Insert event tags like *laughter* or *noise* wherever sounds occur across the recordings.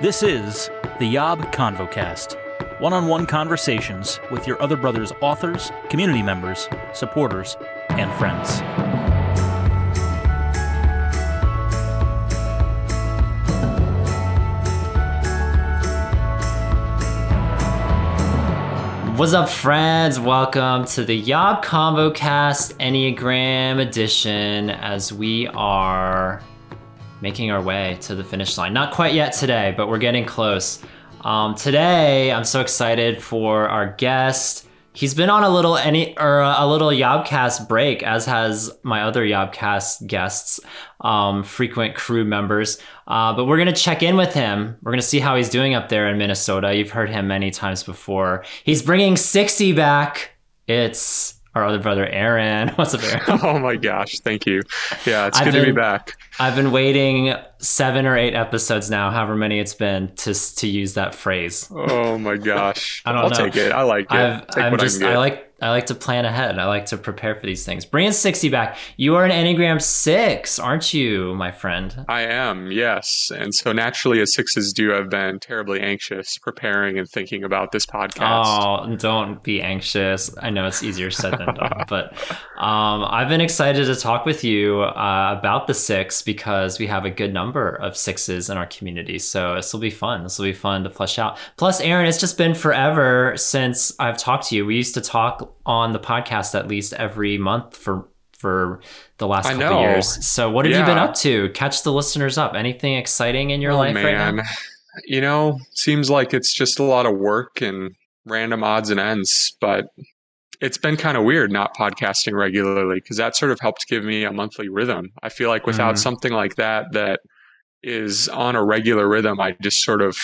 This is the Yob ConvoCast one on one conversations with your other brother's authors, community members, supporters, and friends. What's up, friends? Welcome to the Yob ConvoCast Enneagram Edition as we are making our way to the finish line. Not quite yet today, but we're getting close. Um, today, I'm so excited for our guest. He's been on a little any or a little Yobcast break, as has my other Yobcast guests, um, frequent crew members. Uh, but we're gonna check in with him. We're gonna see how he's doing up there in Minnesota. You've heard him many times before. He's bringing 60 back. It's our other brother Aaron. *laughs* What's up, Aaron? *laughs* Oh my gosh, thank you. Yeah, it's I've good been, to be back. I've been waiting seven or eight episodes now, however many it's been, to to use that phrase. Oh my gosh, *laughs* I don't I'll know. take it. I like it. Take I'm just, I, I like I like to plan ahead. I like to prepare for these things. Bringing 60 back. You are an Enneagram 6, aren't you, my friend? I am, yes. And so naturally, as sixes do, I've been terribly anxious preparing and thinking about this podcast. Oh, don't be anxious. I know it's easier said than done. *laughs* but um, I've been excited to talk with you uh, about the six because we have a good number of sixes in our community. So this will be fun. This will be fun to flesh out. Plus, Aaron, it's just been forever since I've talked to you. We used to talk on the podcast at least every month for for the last couple of years. So what have yeah. you been up to? Catch the listeners up. Anything exciting in your oh, life man. right now? You know, seems like it's just a lot of work and random odds and ends, but it's been kind of weird not podcasting regularly because that sort of helped give me a monthly rhythm. I feel like without mm-hmm. something like that that is on a regular rhythm, I just sort of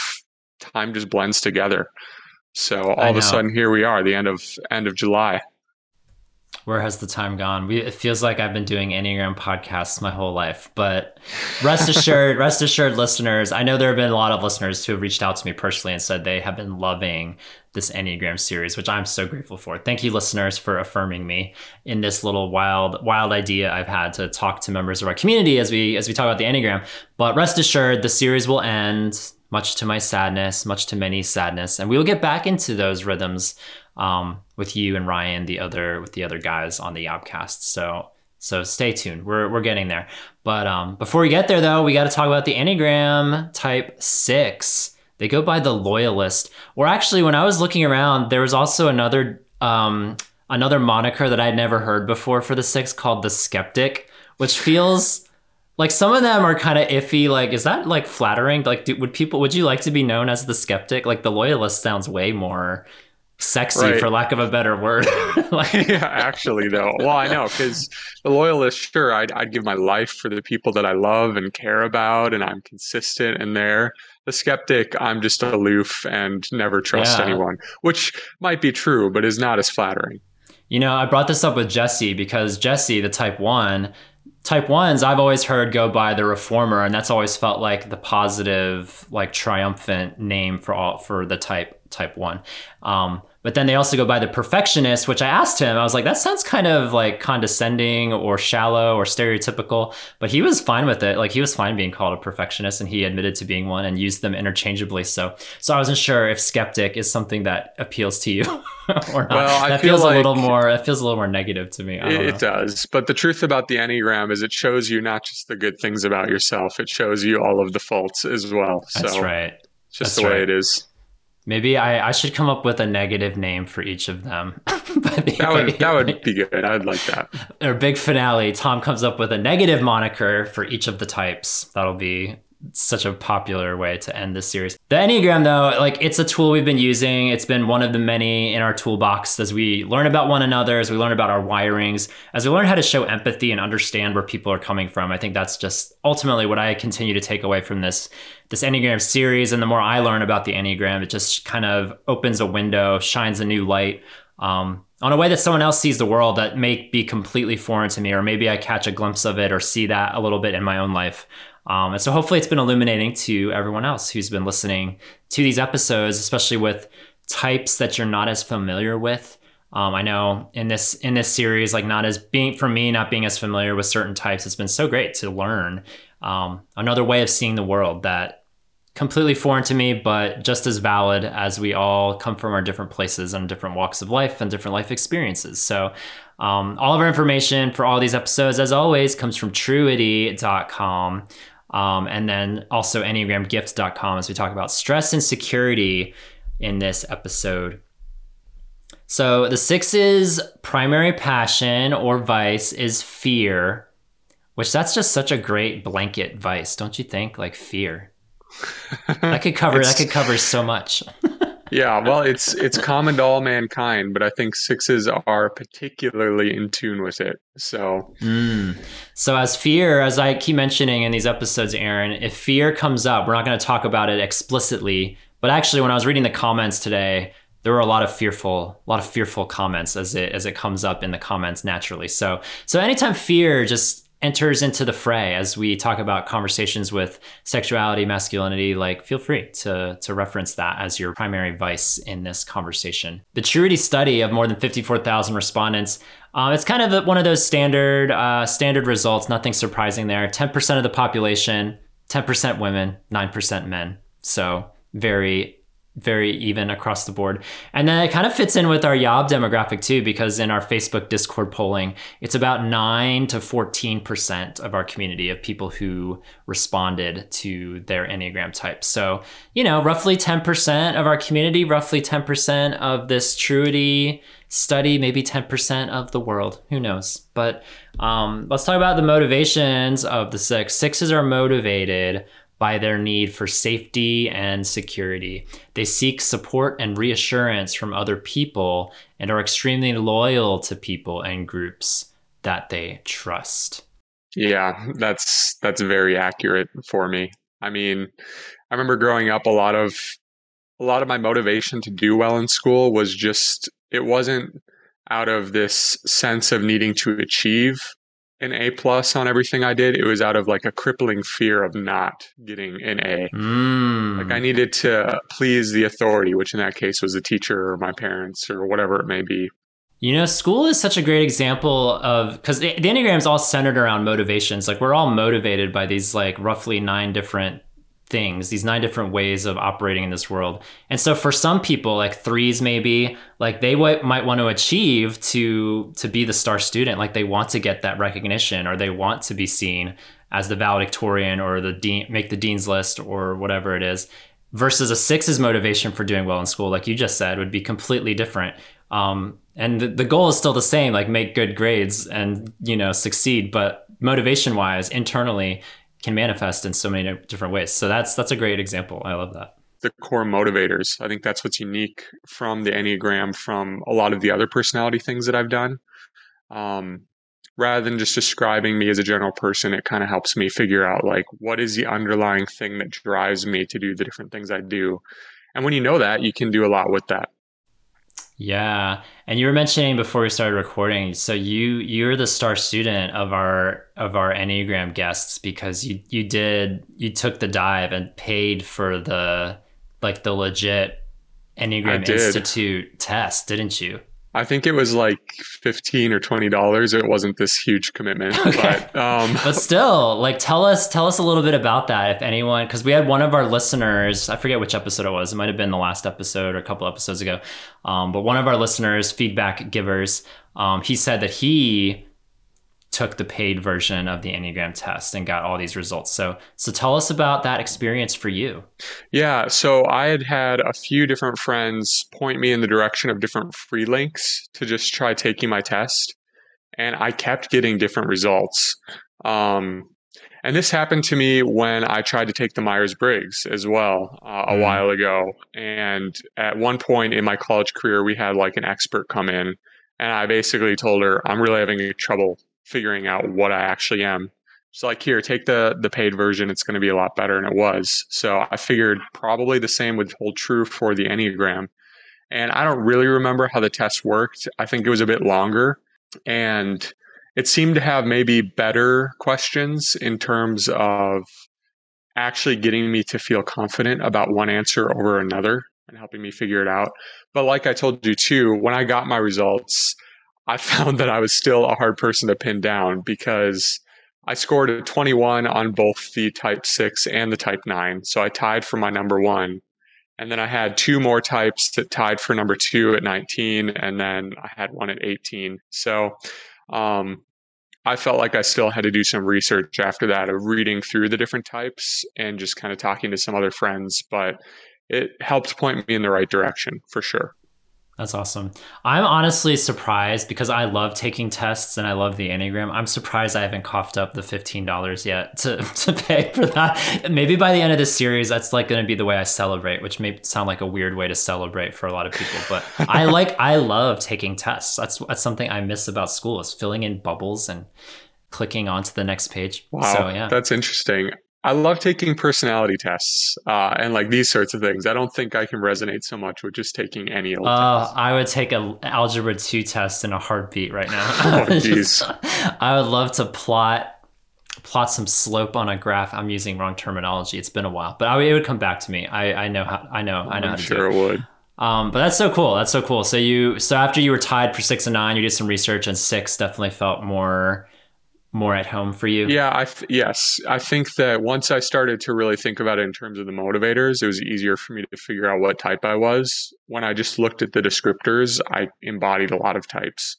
time just blends together. So all of a sudden, here we are, the end of end of July. Where has the time gone? We, it feels like I've been doing Enneagram podcasts my whole life. But rest assured, *laughs* rest assured, listeners, I know there have been a lot of listeners who have reached out to me personally and said they have been loving this Enneagram series, which I'm so grateful for. Thank you, listeners, for affirming me in this little wild, wild idea I've had to talk to members of our community as we as we talk about the Enneagram. But rest assured, the series will end much to my sadness, much to many sadness, and we will get back into those rhythms um, with you and Ryan, the other with the other guys on the Yobcast. So so stay tuned. We're we're getting there. But um, before we get there, though, we got to talk about the Enneagram Type Six. They go by the Loyalist. Or actually, when I was looking around, there was also another um, another moniker that I'd never heard before for the Six called the Skeptic, which feels like some of them are kind of iffy like is that like flattering? Like do, would people would you like to be known as the skeptic? Like the loyalist sounds way more sexy right. for lack of a better word. *laughs* Like, *laughs* yeah actually though. Well i know because the loyalist sure I'd, I'd give my life for the people that i love and care about and i'm consistent in there. The skeptic i'm just aloof and never trust yeah. anyone which might be true but is not as flattering. You know i brought this up with jesse because jesse the type one type ones I've always heard go by the reformer, and that's always felt like the positive, like triumphant name for all for the type type one. Um, but then they also go by the perfectionist, which I asked him, I was like, that sounds kind of like condescending or shallow or stereotypical. But he was fine with it. Like he was fine being called a perfectionist and he admitted to being one and used them interchangeably. So so I wasn't sure if skeptic is something that appeals to you *laughs* or not. Well, that feels like a little more that feels a little more negative to me. It, does. But the truth about the Enneagram is it shows you not just the good things about yourself, it shows you all of the faults as well. That's so right. Just That's the way right. it is. Maybe I, I should come up with a negative name for each of them. *laughs* that would that would be good. I'd like that. Or big finale. Tom comes up with a negative moniker for each of the types. That'll be such a popular way to end this series. The Enneagram, though, like it's a tool we've been using. It's been one of the many in our toolbox as we learn about one another, as we learn about our wirings, as we learn how to show empathy and understand where people are coming from. I think that's just ultimately what I continue to take away from this this Enneagram series. And the more I learn about the Enneagram, it just kind of opens a window, shines a new light um, on a way that someone else sees the world that may be completely foreign to me, or maybe I catch a glimpse of it or see that a little bit in my own life. Um, and so hopefully it's been illuminating to everyone else who's been listening to these episodes, especially with types that you're not as familiar with. Um, I know in this in this series, like not as being for me, not being as familiar with certain types, it's been so great to learn um, another way of seeing the world that completely foreign to me, but just as valid as we all come from our different places and different walks of life and different life experiences. So, um, all of our information for all these episodes, as always, comes from truity.com. Um, and then also enneagramgift.com as we talk about stress and security in this episode. So, the six's primary passion or vice is fear, which that's just such a great blanket vice, don't you think? Like fear. *laughs* That could cover that could cover so much. Yeah, well, it's it's common to all mankind, but I think sixes are particularly in tune with it. So, mm. so as fear, as I keep mentioning in these episodes, Aaron, if fear comes up, we're not going to talk about it explicitly, but actually, when I was reading the comments today, there were a lot of fearful, a lot of fearful comments as it as it comes up in the comments naturally. So, so anytime fear just enters into the fray as we talk about conversations with sexuality, masculinity, like feel free to, to reference that as your primary vice in this conversation. The Truity study of more than 54,000 respondents, um, it's kind of one of those standard, uh, standard results, nothing surprising there. 10% of the population, 10% women, 9% men. So very very even across the board. And then it kind of fits in with our Yob demographic too, because in our Facebook Discord polling, it's about 9 to 14% of our community of people who responded to their Enneagram type. So, you know, roughly 10% of our community, roughly 10% of this Truity study, maybe 10% of the world. Who knows? But um, let's talk about the motivations of the six. Sixes are motivated by their need for safety and security. They seek support and reassurance from other people and are extremely loyal to people and groups that they trust. Yeah, that's that's very accurate for me. I mean, I remember growing up a lot of a lot of my motivation to do well in school was just it wasn't out of this sense of needing to achieve an A plus on everything I did, it was out of like a crippling fear of not getting an A. Mm. Like I needed to please the authority, which in that case was the teacher or my parents or whatever it may be. You know, school is such a great example of because the, the Enneagram is all centered around motivations. Like we're all motivated by these like roughly nine different things, these nine different ways of operating in this world. And so for some people, like threes maybe, like they w- might want to achieve to to be the star student, like they want to get that recognition or they want to be seen as the valedictorian or the dean make the dean's list or whatever it is. Versus a six's motivation for doing well in school, like you just said, would be completely different. Um, and the, the goal is still the same, like make good grades and you know succeed. But motivation wise, internally, can manifest in so many different ways. So that's that's a great example. I love that. The core motivators. I think that's what's unique from the Enneagram from a lot of the other personality things that I've done. Um, rather than just describing me as a general person, it kind of helps me figure out like what is the underlying thing that drives me to do the different things I do. And when you know that, you can do a lot with that. Yeah, and you were mentioning before we started recording, so you you're the star student of our of our Enneagram guests because you you did you took the dive and paid for the like the legit Enneagram Institute test, didn't you? I think it was like fifteen or twenty dollars. It wasn't this huge commitment, *laughs* okay. but um, *laughs* but still, like tell us tell us a little bit about that, if anyone, because we had one of our listeners. I forget which episode it was. It might have been the last episode or a couple episodes ago. Um, but one of our listeners, feedback givers, um, he said that he took the paid version of the Enneagram test and got all these results. So, so tell us about that experience for you. Yeah, so I had had a few different friends point me in the direction of different free links to just try taking my test, and I kept getting different results. Um, and this happened to me when I tried to take the Myers Briggs as well uh, a mm. while ago. And at one point in my college career, we had like an expert come in, and I basically told her, I'm really having trouble figuring out what I actually am. So like here, take the the paid version. It's going to be a lot better, and it was. So I figured probably the same would hold true for the Enneagram. And I don't really remember how the test worked. I think it was a bit longer, and it seemed to have maybe better questions in terms of actually getting me to feel confident about one answer over another and helping me figure it out. But like I told you too, when I got my results, I *laughs* found that I was still a hard person to pin down because I scored a 21 on both the type 6 and the type 9. So I tied for my number one. And then I had two more types that tied for number two at 19. And then I had one at 18. So um, I felt like I still had to do some research after that of reading through the different types and just kind of talking to some other friends. But it helped point me in the right direction for sure. That's awesome. I'm honestly surprised because I love taking tests and I love the Enneagram. I'm surprised I haven't coughed up the $15 yet to, *laughs* to pay for that. Maybe by the end of this series, that's like going to be the way I celebrate, which may sound like a weird way to celebrate for a lot of people. But I *laughs* like, I love taking tests. That's, that's something I miss about school is filling in bubbles and clicking onto the next page. Wow. So, yeah. That's interesting. I love taking personality tests uh, and like these sorts of things. I don't think I can resonate so much with just taking any old uh. I would take an algebra two test in a heartbeat right now. *laughs* oh, *laughs* jeez. I would love to plot plot some slope on a graph. I'm using wrong terminology. It's been a while, but I, it would come back to me. I, I know how. I know. I know I'm how to sure do it. it would. Um, but that's so cool. That's so cool. So you so after you were tied for six and nine, you did some research, and six definitely felt more more at home for you? Yeah, I th- yes, I think that once I started to really think about it in terms of the motivators, it was easier for me to figure out what type I was. When I just looked at the descriptors, I embodied a lot of types.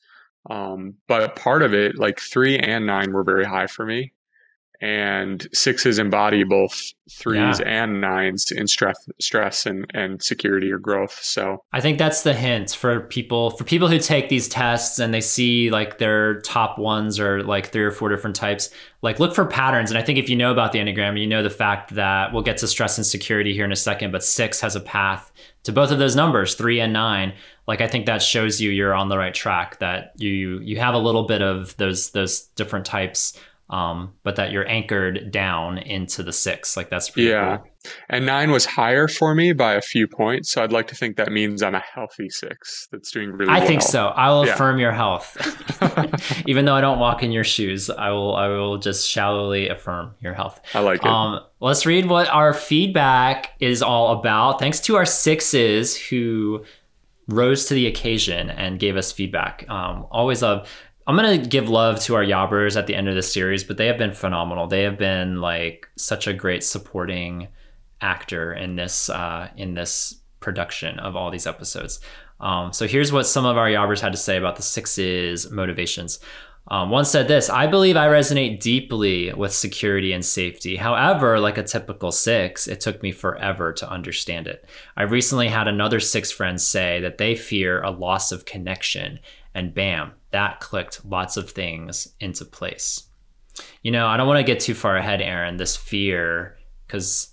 Um, but part of it, like three and nine, were very high for me and sixes embody both threes yeah. and nines in stress stress and, and security or growth. So i think that's the hint for people for people who take these tests and they see like their top ones or like three or four different types like look for patterns. And i think if you know about the enneagram you know the fact that we'll get to stress and security here in a second but six has a path to both of those numbers three and nine. Like i think that shows you you're on the right track that you you have a little bit of those those different types um, but that you're anchored down into the six. Like that's pretty yeah. Cool. And nine was higher for me by a few points. So I'd like to think that means I'm a healthy six that's doing really well. I well. think so. I will yeah. affirm your health. *laughs* *laughs* Even though I don't walk in your shoes, I will I will just shallowly affirm your health. I like it. Um, let's read what our feedback is all about. Thanks to our sixes who rose to the occasion and gave us feedback. Um, always love I'm gonna give love to our Yobbers at the end of the series, but they have been phenomenal. They have been like such a great supporting actor in this uh, in this production of all these episodes. Um, so here's what some of our Yobbers had to say about the sixes motivations. Um, one said this I believe I resonate deeply with security and safety. However, like a typical six, it took me forever to understand it. I recently had another six friend say that they fear a loss of connection and bam, that clicked lots of things into place. You know, I don't want to get too far ahead, Aaron, this fear, because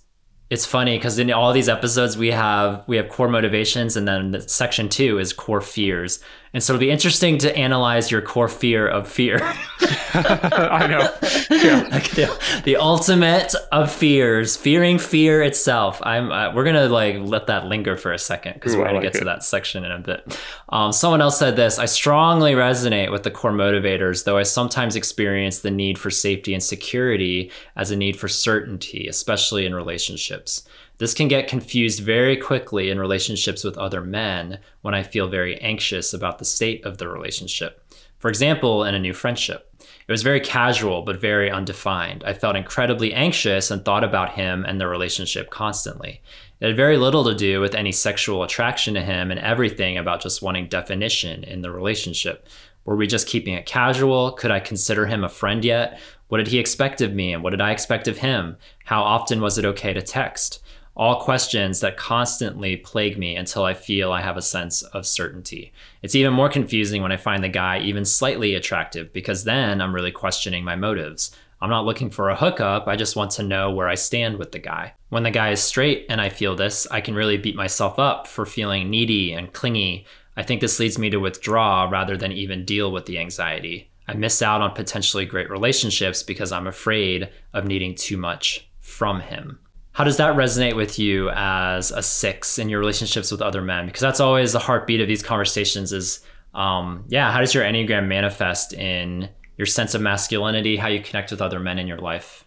it's funny because in all these episodes we have we have core motivations and then section two is core fears and so it'll be interesting to analyze your core fear of fear *laughs* *laughs* i know yeah. like the, the, ultimate of fears fearing fear itself i'm uh, we're gonna like let that linger for a second because we're gonna like get it. to that section in a bit um, someone else said this i strongly resonate with the core motivators though i sometimes experience the need for safety and security as a need for certainty especially in relationships relationships. This can get confused very quickly in relationships with other men when I feel very anxious about the state of the relationship. For example, in a new friendship. It was very casual, but very undefined. I felt incredibly anxious and thought about him and the relationship constantly. It had very little to do with any sexual attraction to him and everything about just wanting definition in the relationship. Were we just keeping it casual? Could I consider him a friend yet? What did he expect of me and what did I expect of him? How often was it okay to text? All questions that constantly plague me until I feel I have a sense of certainty. It's even more confusing when I find the guy even slightly attractive because then I'm really questioning my motives. I'm not looking for a hookup, I just want to know where I stand with the guy. When the guy is straight and I feel this, I can really beat myself up for feeling needy and clingy. I think this leads me to withdraw rather than even deal with the anxiety. I miss out on potentially great relationships because I'm afraid of needing too much from him. How does that resonate with you as a six in your relationships with other men? Because that's always the heartbeat of these conversations is, um, yeah, how does your Enneagram manifest in your sense of masculinity, how you connect with other men in your life?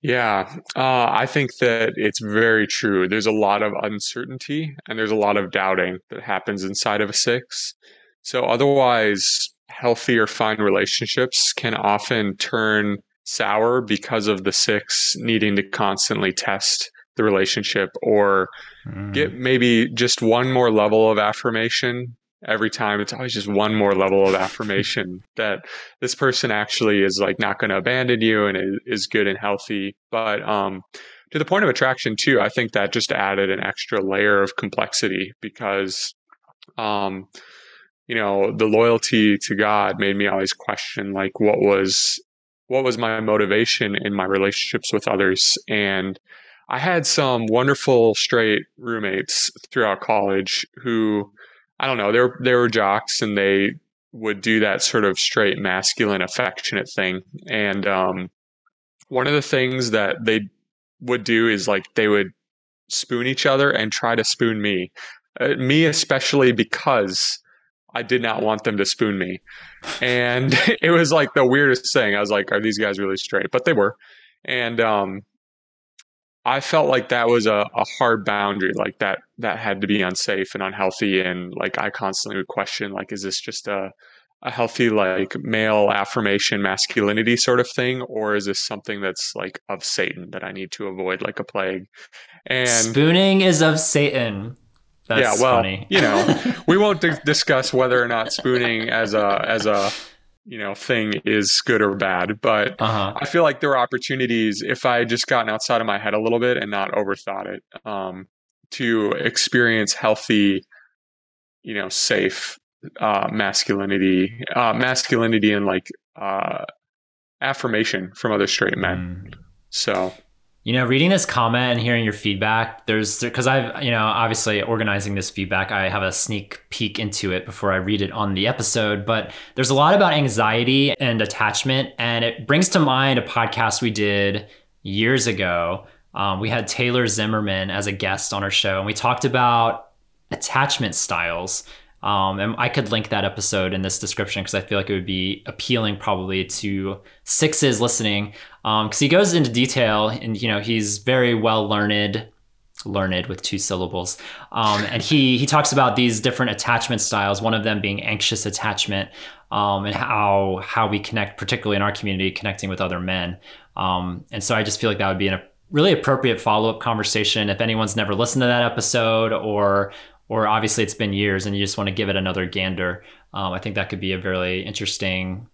Yeah, uh, I think that it's very true. There's a lot of uncertainty and there's a lot of doubting that happens inside of a six. So, otherwise, healthy or fine relationships can often turn sour because of the six needing to constantly test the relationship or mm. get maybe just one more level of affirmation every time it's always just one more level of affirmation *laughs* that this person actually is like not going to abandon you and is, is good and healthy but um to the point of attraction too i think that just added an extra layer of complexity because um you know the loyalty to god made me always question like what was what was my motivation in my relationships with others and i had some wonderful straight roommates throughout college who I don't know. They were they were jocks, and they would do that sort of straight masculine affectionate thing. And um, one of the things that they would do is like they would spoon each other and try to spoon me, uh, me especially because I did not want them to spoon me. And *laughs* it was like the weirdest thing. I was like, are these guys really straight? But they were. And um, I felt like that was a, a hard boundary, like that that had to be unsafe and unhealthy. And like I constantly would question, like, is this just a a healthy like male affirmation masculinity sort of thing or is this something that's like of satan that i need to avoid like a plague and spooning is of satan that's yeah well funny. you know *laughs* we won't d- discuss whether or not spooning as a as a you know thing is good or bad but uh-huh. i feel like there are opportunities if i had just gotten outside of my head a little bit and not overthought it um, to experience healthy you know safe uh, masculinity uh, masculinity and like uh, affirmation from other straight men mm. so you know, reading this comment and hearing your feedback, there's because I've, you know, obviously organizing this feedback, I have a sneak peek into it before I read it on the episode. But there's a lot about anxiety and attachment. And it brings to mind a podcast we did years ago. Um, we had Taylor Zimmerman as a guest on our show, and we talked about attachment styles. Um, and I could link that episode in this description because I feel like it would be appealing probably to sixes listening. Because um, he goes into detail and you know he's very well learned learned with two syllables. Um, and he he talks about these different attachment styles one of them being anxious attachment um, and how how we connect particularly in our community connecting with other men. Um, and so i just feel like that would be a really appropriate follow-up conversation. If anyone's never listened to that episode or or obviously it's been years and you just want to give it another gander, um, I think that could be a very interesting,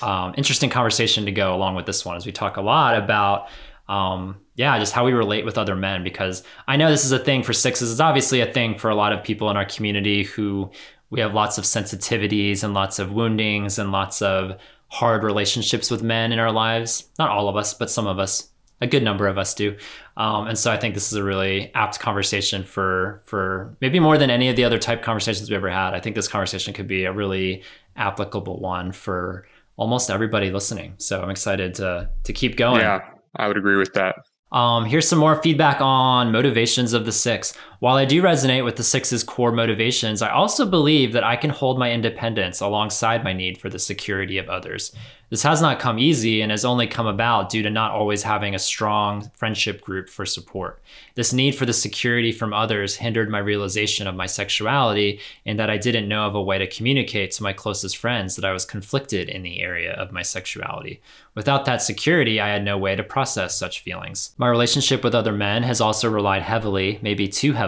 um, interesting conversation to go along with this one as we talk a lot about, um, yeah, just how we relate with other men. Because I know this is a thing for sixes. It's obviously a thing for a lot of people in our community who we have lots of sensitivities and lots of woundings and lots of hard relationships with men in our lives. Not all of us, but some of us a good number of us do. Um, and so I think this is a really apt conversation for for maybe more than any of the other type conversations we've ever had. I think this conversation could be a really applicable one for almost everybody listening. So I'm excited to to keep going. Yeah, I would agree with that. Um, here's some more feedback on motivations of the six. While I do resonate with the six's core motivations, I also believe that I can hold my independence alongside my need for the security of others. This has not come easy and has only come about due to not always having a strong friendship group for support. This need for the security from others hindered my realization of my sexuality and that I didn't know of a way to communicate to my closest friends that I was conflicted in the area of my sexuality. Without that security, I had no way to process such feelings. My relationship with other men has also relied heavily, maybe too heavily,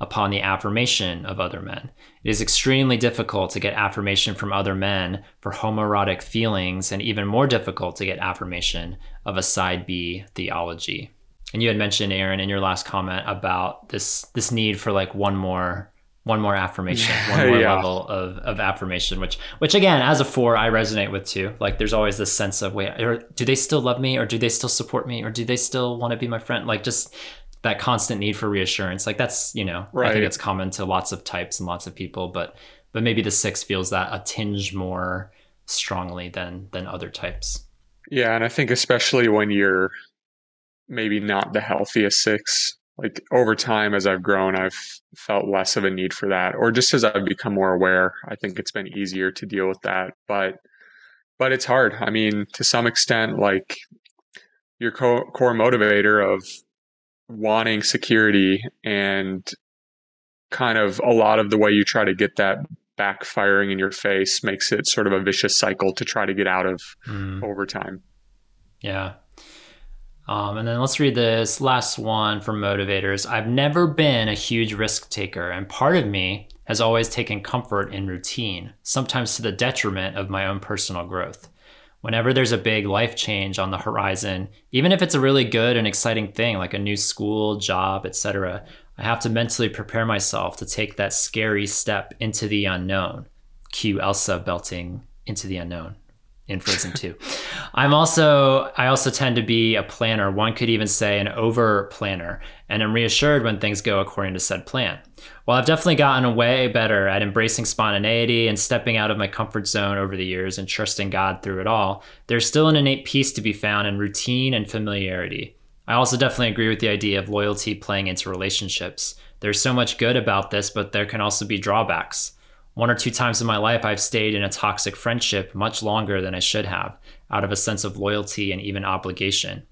upon the affirmation of other men. It is extremely difficult to get affirmation from other men for homoerotic feelings, and even more difficult to get affirmation of a side B theology. And you had mentioned, Aaron, in your last comment about this this need for like one more one more affirmation, *laughs* one more yeah. level of, of affirmation, which which again, as a four, I resonate with too. Like there's always this sense of wait, or do they still love me, or do they still support me, or do they still want to be my friend? Like just that constant need for reassurance. Like that's, you know, right. I think it's common to lots of types and lots of people, but but maybe the six feels that a tinge more strongly than than other types. Yeah, and I think especially when you're maybe not the healthiest six, like over time as I've grown, I've felt less of a need for that. Or just as I've become more aware, I think it's been easier to deal with that. But but it's hard. I mean, to some extent, like your co- core motivator of wanting security and kind of a lot of the way you try to get that backfiring in your face makes it sort of a vicious cycle to try to get out of mm. over time. Yeah. Um, and then let's read this last one from motivators. I've never been a huge risk taker, and part of me has always taken comfort in routine, sometimes to the detriment of my own personal growth. Whenever there's a big life change on the horizon, even if it's a really good and exciting thing like a new school, job, etc., I have to mentally prepare myself to take that scary step into the unknown. Cue Elsa belting into the unknown in Frozen 2. I'm also I also tend to be a planner. One could even say an over planner, and I'm reassured when things go according to said plan. While I've definitely gotten way better at embracing spontaneity and stepping out of my comfort zone over the years and trusting God through it all, there's still an innate peace to be found in routine and familiarity. I also definitely agree with the idea of loyalty playing into relationships. There's so much good about this, but there can also be drawbacks. One or two times in my life, I've stayed in a toxic friendship much longer than I should have, out of a sense of loyalty and even obligation.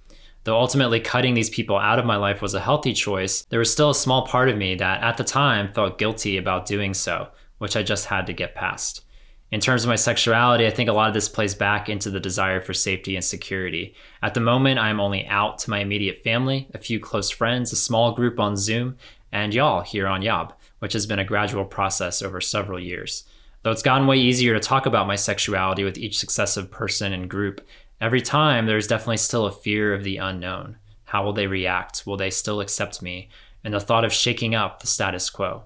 Though ultimately cutting these people out of my life was a healthy choice, there was still a small part of me that at the time felt guilty about doing so, which I just had to get past. In terms of my sexuality, I think a lot of this plays back into the desire for safety and security. At the moment, I am only out to my immediate family, a few close friends, a small group on Zoom, and y'all here on Yob which has been a gradual process over several years. Though it's gotten way easier to talk about my sexuality with each successive person and group, every time there's definitely still a fear of the unknown. How will they react? Will they still accept me? And the thought of shaking up the status quo.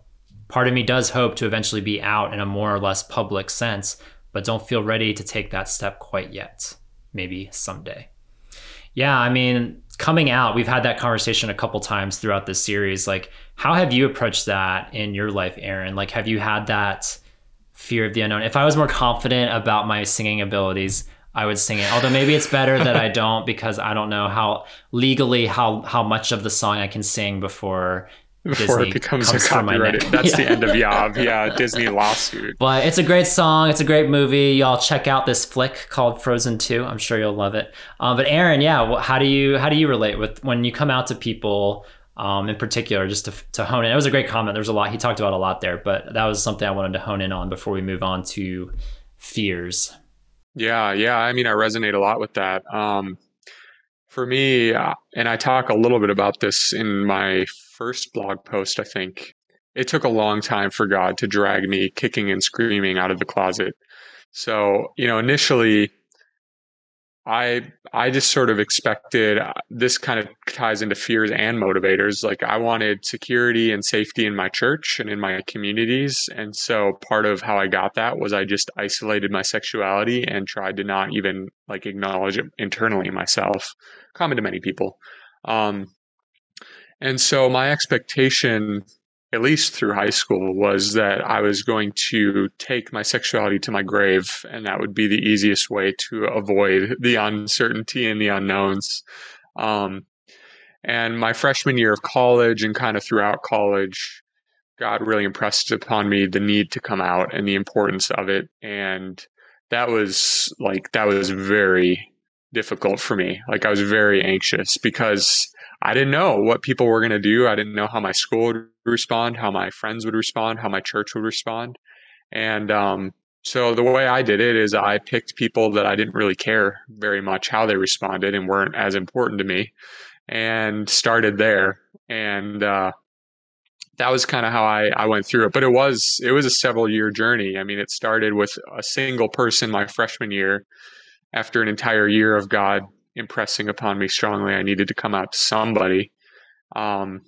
Part of me does hope to eventually be out in a more or less public sense, but don't feel ready to take that step quite yet. Maybe someday. Yeah, I mean, coming out, we've had that conversation a couple times throughout this series. Like, how have you approached that in your life, Aaron? Like, have you had that fear of the unknown? If I was more confident about my singing abilities, I would sing it. Although maybe it's better that I *laughs* don't because I don't know how legally how how much of the song I can sing before before Disney it becomes a copyright. That's yeah. the end of Yob. *laughs* Yeah, Disney lawsuit. But it's a great song. It's a great movie. Y'all check out this flick called Frozen 2. I'm sure you'll love it. Um, but Aaron, yeah, how do you how do you relate with when you come out to people? Um, in particular, just to, to hone in. It was a great comment. There was a lot he talked about a lot there, but that was something I wanted to hone in on before we move on to fears. Yeah, yeah. I mean, I resonate a lot with that. Um, for me, uh, and I talk a little bit about this in my first blog post, I think, it took a long time for God to drag me kicking and screaming out of the closet. So, you know, initially, I I just sort of expected uh, this kind of ties into fears and motivators. Like I wanted security and safety in my church and in my communities, and so part of how I got that was I just isolated my sexuality and tried to not even like acknowledge it internally myself. Common to many people. Um, and so my expectation, at least through high school, was that I was going to take my sexuality to my grave, and that would be the easiest way to avoid the uncertainty and the unknowns. Um, and my freshman year of college and kind of throughout college, God really impressed upon me the need to come out and the importance of it. And that was like, that was very difficult for me. Like, I was very anxious because I didn't know what people were going to do. I didn't know how my school would respond, how my friends would respond, how my church would respond. And um, so the way I did it is I picked people that I didn't really care very much how they responded and weren't as important to me and started there. And uh, that was kind of how I, I went through it. But it was it was a several year journey. I mean, it started with a single person my freshman year after an entire year of God impressing upon me strongly I needed to come out to somebody. Um,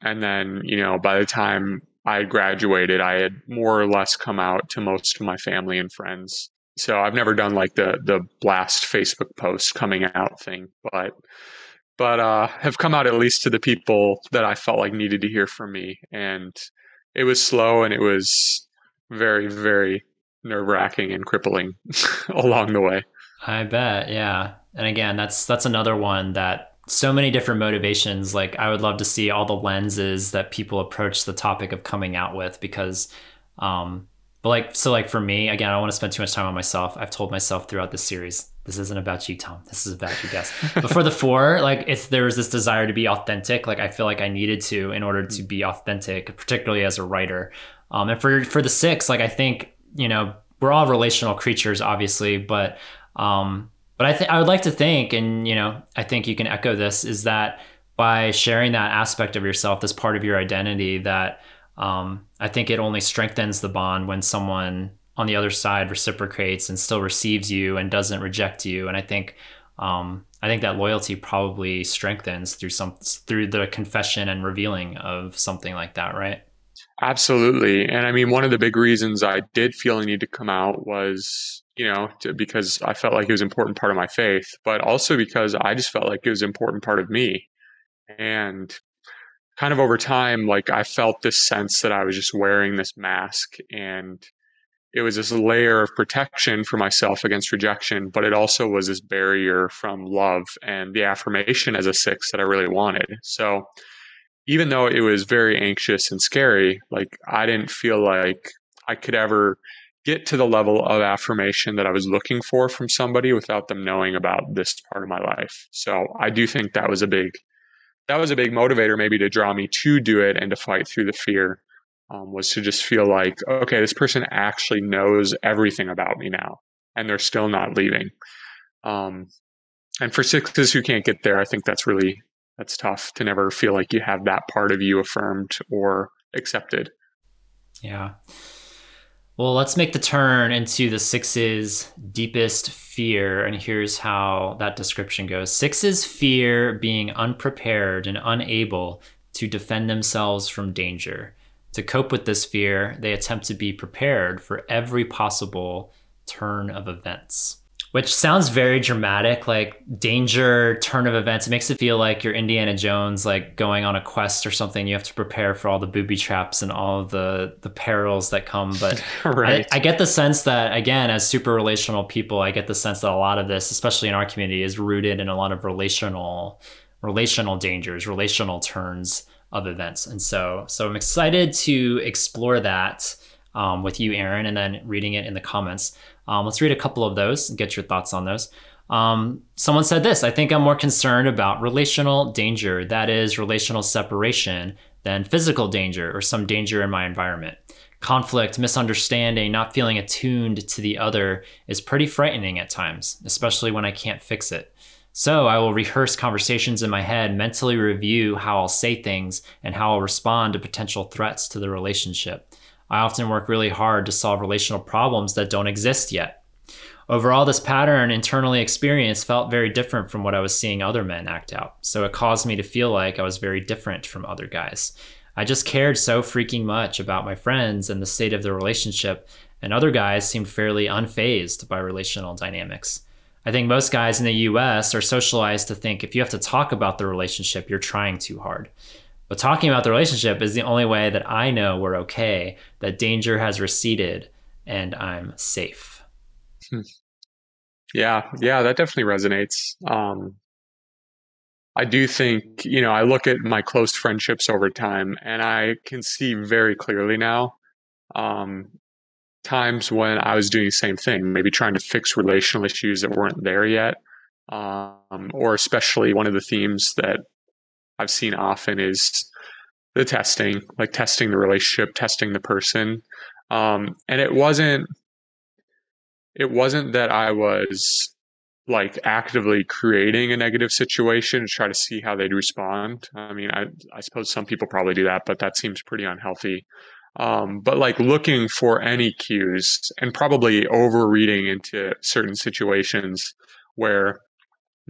and then, you know, by the time I graduated, I had more or less come out to most of my family and friends. So I've never done like the the blast Facebook post coming out thing, but but uh, have come out at least to the people that I felt like needed to hear from me. And it was slow and it was very very nerve wracking and crippling *laughs* along the way. I bet, yeah and again that's that's another one that so many different motivations like i would love to see all the lenses that people approach the topic of coming out with because um but like so like for me again i don't want to spend too much time on myself. I've told myself throughout this series this isn't about you tom. This is about you guys *laughs* but for the four like if there was this desire to be authentic like i feel like i needed to in order to be authentic particularly as a writer. Um and for for the six like i think you know we're all relational creatures obviously but um but I think I would like to think, and you know, I think you can echo this, is that by sharing that aspect of yourself, this part of your identity, that um, I think it only strengthens the bond when someone on the other side reciprocates and still receives you and doesn't reject you. And I think um, I think that loyalty probably strengthens through some through the confession and revealing of something like that, right? Absolutely. And I mean, one of the big reasons I did feel a need to come out was, you know, to, because I felt like it was an important part of my faith, but also because I just felt like it was an important part of me. And kind of over time, like I felt this sense that I was just wearing this mask and it was this layer of protection for myself against rejection, but it also was this barrier from love and the affirmation as a six that I really wanted. So even though it was very anxious and scary, like I didn't feel like I could ever get to the level of affirmation that I was looking for from somebody without them knowing about this part of my life. So I do think that was a big that was a big motivator maybe to draw me to do it and to fight through the fear um, was to just feel like okay this person actually knows everything about me now and they're still not leaving um, and for sixes who can't get there i think that's really that's tough to never feel like you have that part of you affirmed or accepted. Yeah. Well, let's make the turn into the sixes' deepest fear. And here's how that description goes Sixes fear being unprepared and unable to defend themselves from danger. To cope with this fear, they attempt to be prepared for every possible turn of events which sounds very dramatic, like danger, turn of events. It makes it feel like you're Indiana Jones, like going on a quest or something. You have to prepare for all the booby traps and all of the the perils that come. But *laughs* right. I, I, get the sense that again, as super relational people, I get the sense that a lot of this, especially in our community, is rooted in a lot of relational relational dangers, relational turns of events. And so, so I'm excited to explore that um, with you, Aaron, and then reading it in the comments. Um, let's read a couple of those and get your thoughts on those. Um, someone said this I think I'm more concerned about relational danger, that is, relational separation, than physical danger or some danger in my environment. Conflict, misunderstanding, not feeling attuned to the other is pretty frightening at times, especially when I can't fix it. So I will rehearse conversations in my head, mentally review how I'll say things and how I'll respond to potential threats to the relationship. I often work really hard to solve relational problems that don't exist yet. Overall, this pattern internally experienced felt very different from what I was seeing other men act out, so it caused me to feel like I was very different from other guys. I just cared so freaking much about my friends and the state of the relationship, and other guys seemed fairly unfazed by relational dynamics. I think most guys in the US are socialized to think if you have to talk about the relationship, you're trying too hard. But talking about the relationship is the only way that I know we're okay, that danger has receded, and I'm safe. Hmm. Yeah, yeah, that definitely resonates. Um, I do think, you know, I look at my close friendships over time and I can see very clearly now um, times when I was doing the same thing, maybe trying to fix relational issues that weren't there yet. Um, or especially one of the themes that I've seen often is the testing, like testing the relationship, testing the person. Um, and it wasn't it wasn't that I was like actively creating a negative situation to try to see how they'd respond. I mean, I, I suppose some people probably do that, but that seems pretty unhealthy. Um, but like looking for any cues and probably overreading into certain situations where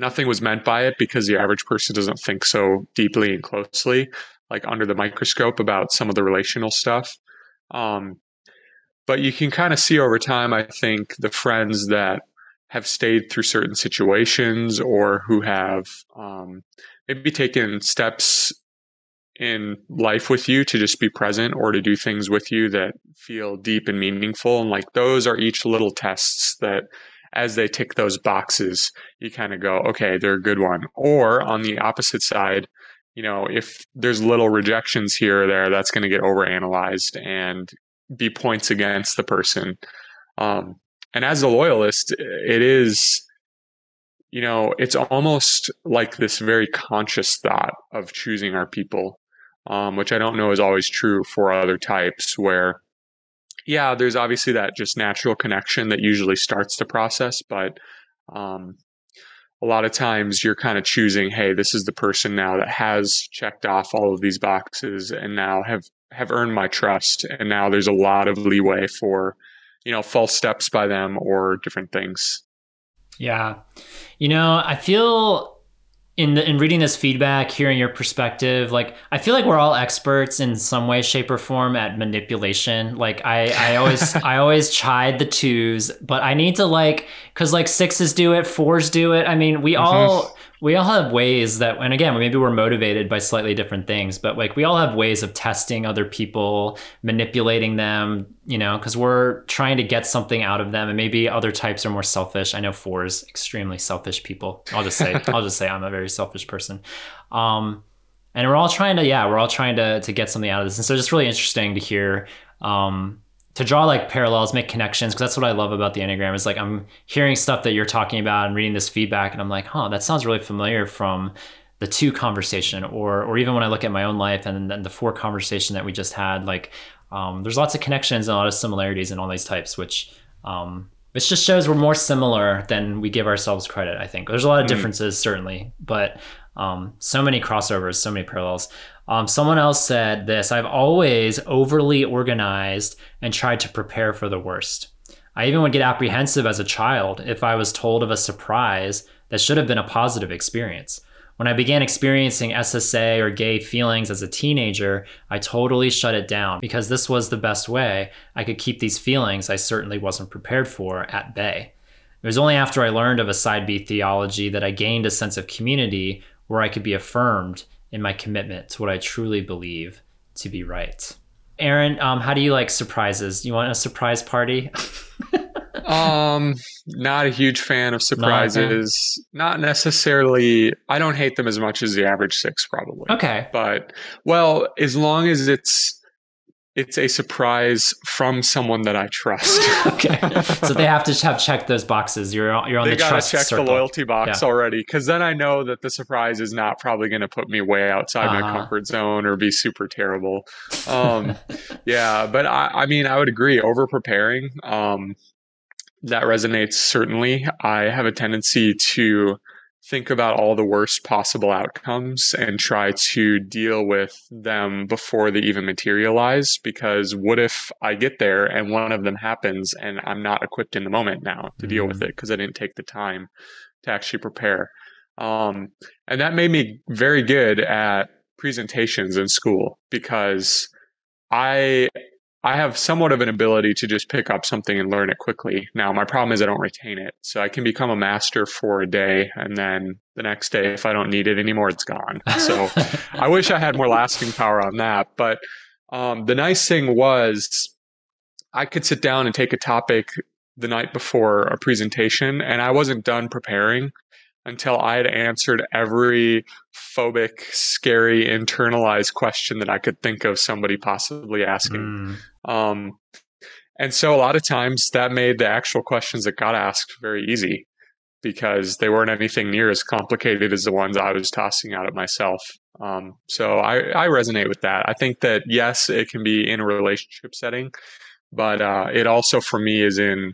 nothing was meant by it because the average person doesn't think so deeply and closely, like under the microscope about some of the relational stuff. Um, but you can kind of see over time, I think, the friends that have stayed through certain situations or who have um, maybe taken steps in life with you to just be present or to do things with you that feel deep and meaningful. And like those are each little tests that as they tick those boxes, you kind of go, okay, they're a good one. Or on the opposite side, you know, if there's little rejections here or there, that's going to get overanalyzed and be points against the person. Um, and as a loyalist, it is, you know, it's almost like this very conscious thought of choosing our people, um, which I don't know is always true for other types where yeah, there's obviously that just natural connection that usually starts the process, but um, a lot of times you're kind of choosing, hey, this is the person now that has checked off all of these boxes and now have have earned my trust. And now there's a lot of leeway for, you know, false steps by them or different things. Yeah. You know, I feel in the, in reading this feedback, hearing your perspective, like I feel like we're all experts in some way, shape, or form at manipulation. Like I, I always, *laughs* I always chide the twos, but I need to like, cause like sixes do it, fours do it. I mean, we mm-hmm. all we all have ways that and again maybe we're motivated by slightly different things but like we all have ways of testing other people manipulating them you know because we're trying to get something out of them and maybe other types are more selfish. I know fours extremely selfish people. I'll just say i'll just say i'm a very selfish person. Um and we're all trying to yeah we're all trying to to get something out of this. And so it's just really interesting to hear um to draw like parallels, make connections, because that's what I love about the Enneagram is like I'm hearing stuff that you're talking about and reading this feedback, and I'm like, huh, that sounds really familiar from the two conversation, or or even when I look at my own life and then the four conversation that we just had, like um, there's lots of connections and a lot of similarities in all these types, which um, which just shows we're more similar than we give ourselves credit. I think there's a lot of mm. differences mm. certainly, but um, so many crossovers, so many parallels. Um, someone else said this I've always overly organized and tried to prepare for the worst. I even would get apprehensive as a child if I was told of a surprise that should have been a positive experience. When I began experiencing SSA or gay feelings as a teenager, I totally shut it down because this was the best way I could keep these feelings I certainly wasn't prepared for at bay. It was only after I learned of a side B theology that I gained a sense of community where I could be affirmed in my commitment to what I truly believe to be right. Aaron, um, how do you like surprises? You want a surprise party? *laughs* um, not a huge fan of surprises. Not, not, necessarily. I don't hate them as much as the average six, probably. Okay. But well, as long as it's it's a surprise from someone that I trust. *laughs* *laughs* okay, so they have to have checked those boxes. You're you're on they the trust check circle. the loyalty box yeah. already, because then I know that the surprise is not probably going to put me way outside uh-huh. my comfort zone or be super terrible. Um, *laughs* yeah, but I, I mean, I would agree. Over preparing, um, that resonates certainly. I have a tendency to think about all the worst possible outcomes and try to deal with them before they even materialize. Because what if I get there and one of them happens and I'm not equipped in the moment now to mm-hmm. deal with mm-hmm. it because I didn't take the time to actually prepare? Um, and that made me very good at presentations in school because I I have somewhat of an ability to just pick up something and learn it quickly. Now, my problem is I don't retain it. So I can become a master for a day and then the next day, if I don't need it anymore, it's gone. So *laughs* I wish I had more lasting power on that. But um, the nice thing was I could sit down and take a topic the night before a presentation and I wasn't done preparing until I had answered every phobic, scary, internalized question that I could think of somebody possibly asking. Mm. Um, and so a lot of times that made the actual questions that got asked very easy because they weren't anything near as complicated as the ones I was tossing out at myself. Um, so I, I, resonate with that. I think that yes, it can be in a relationship setting, but uh, it also for me is in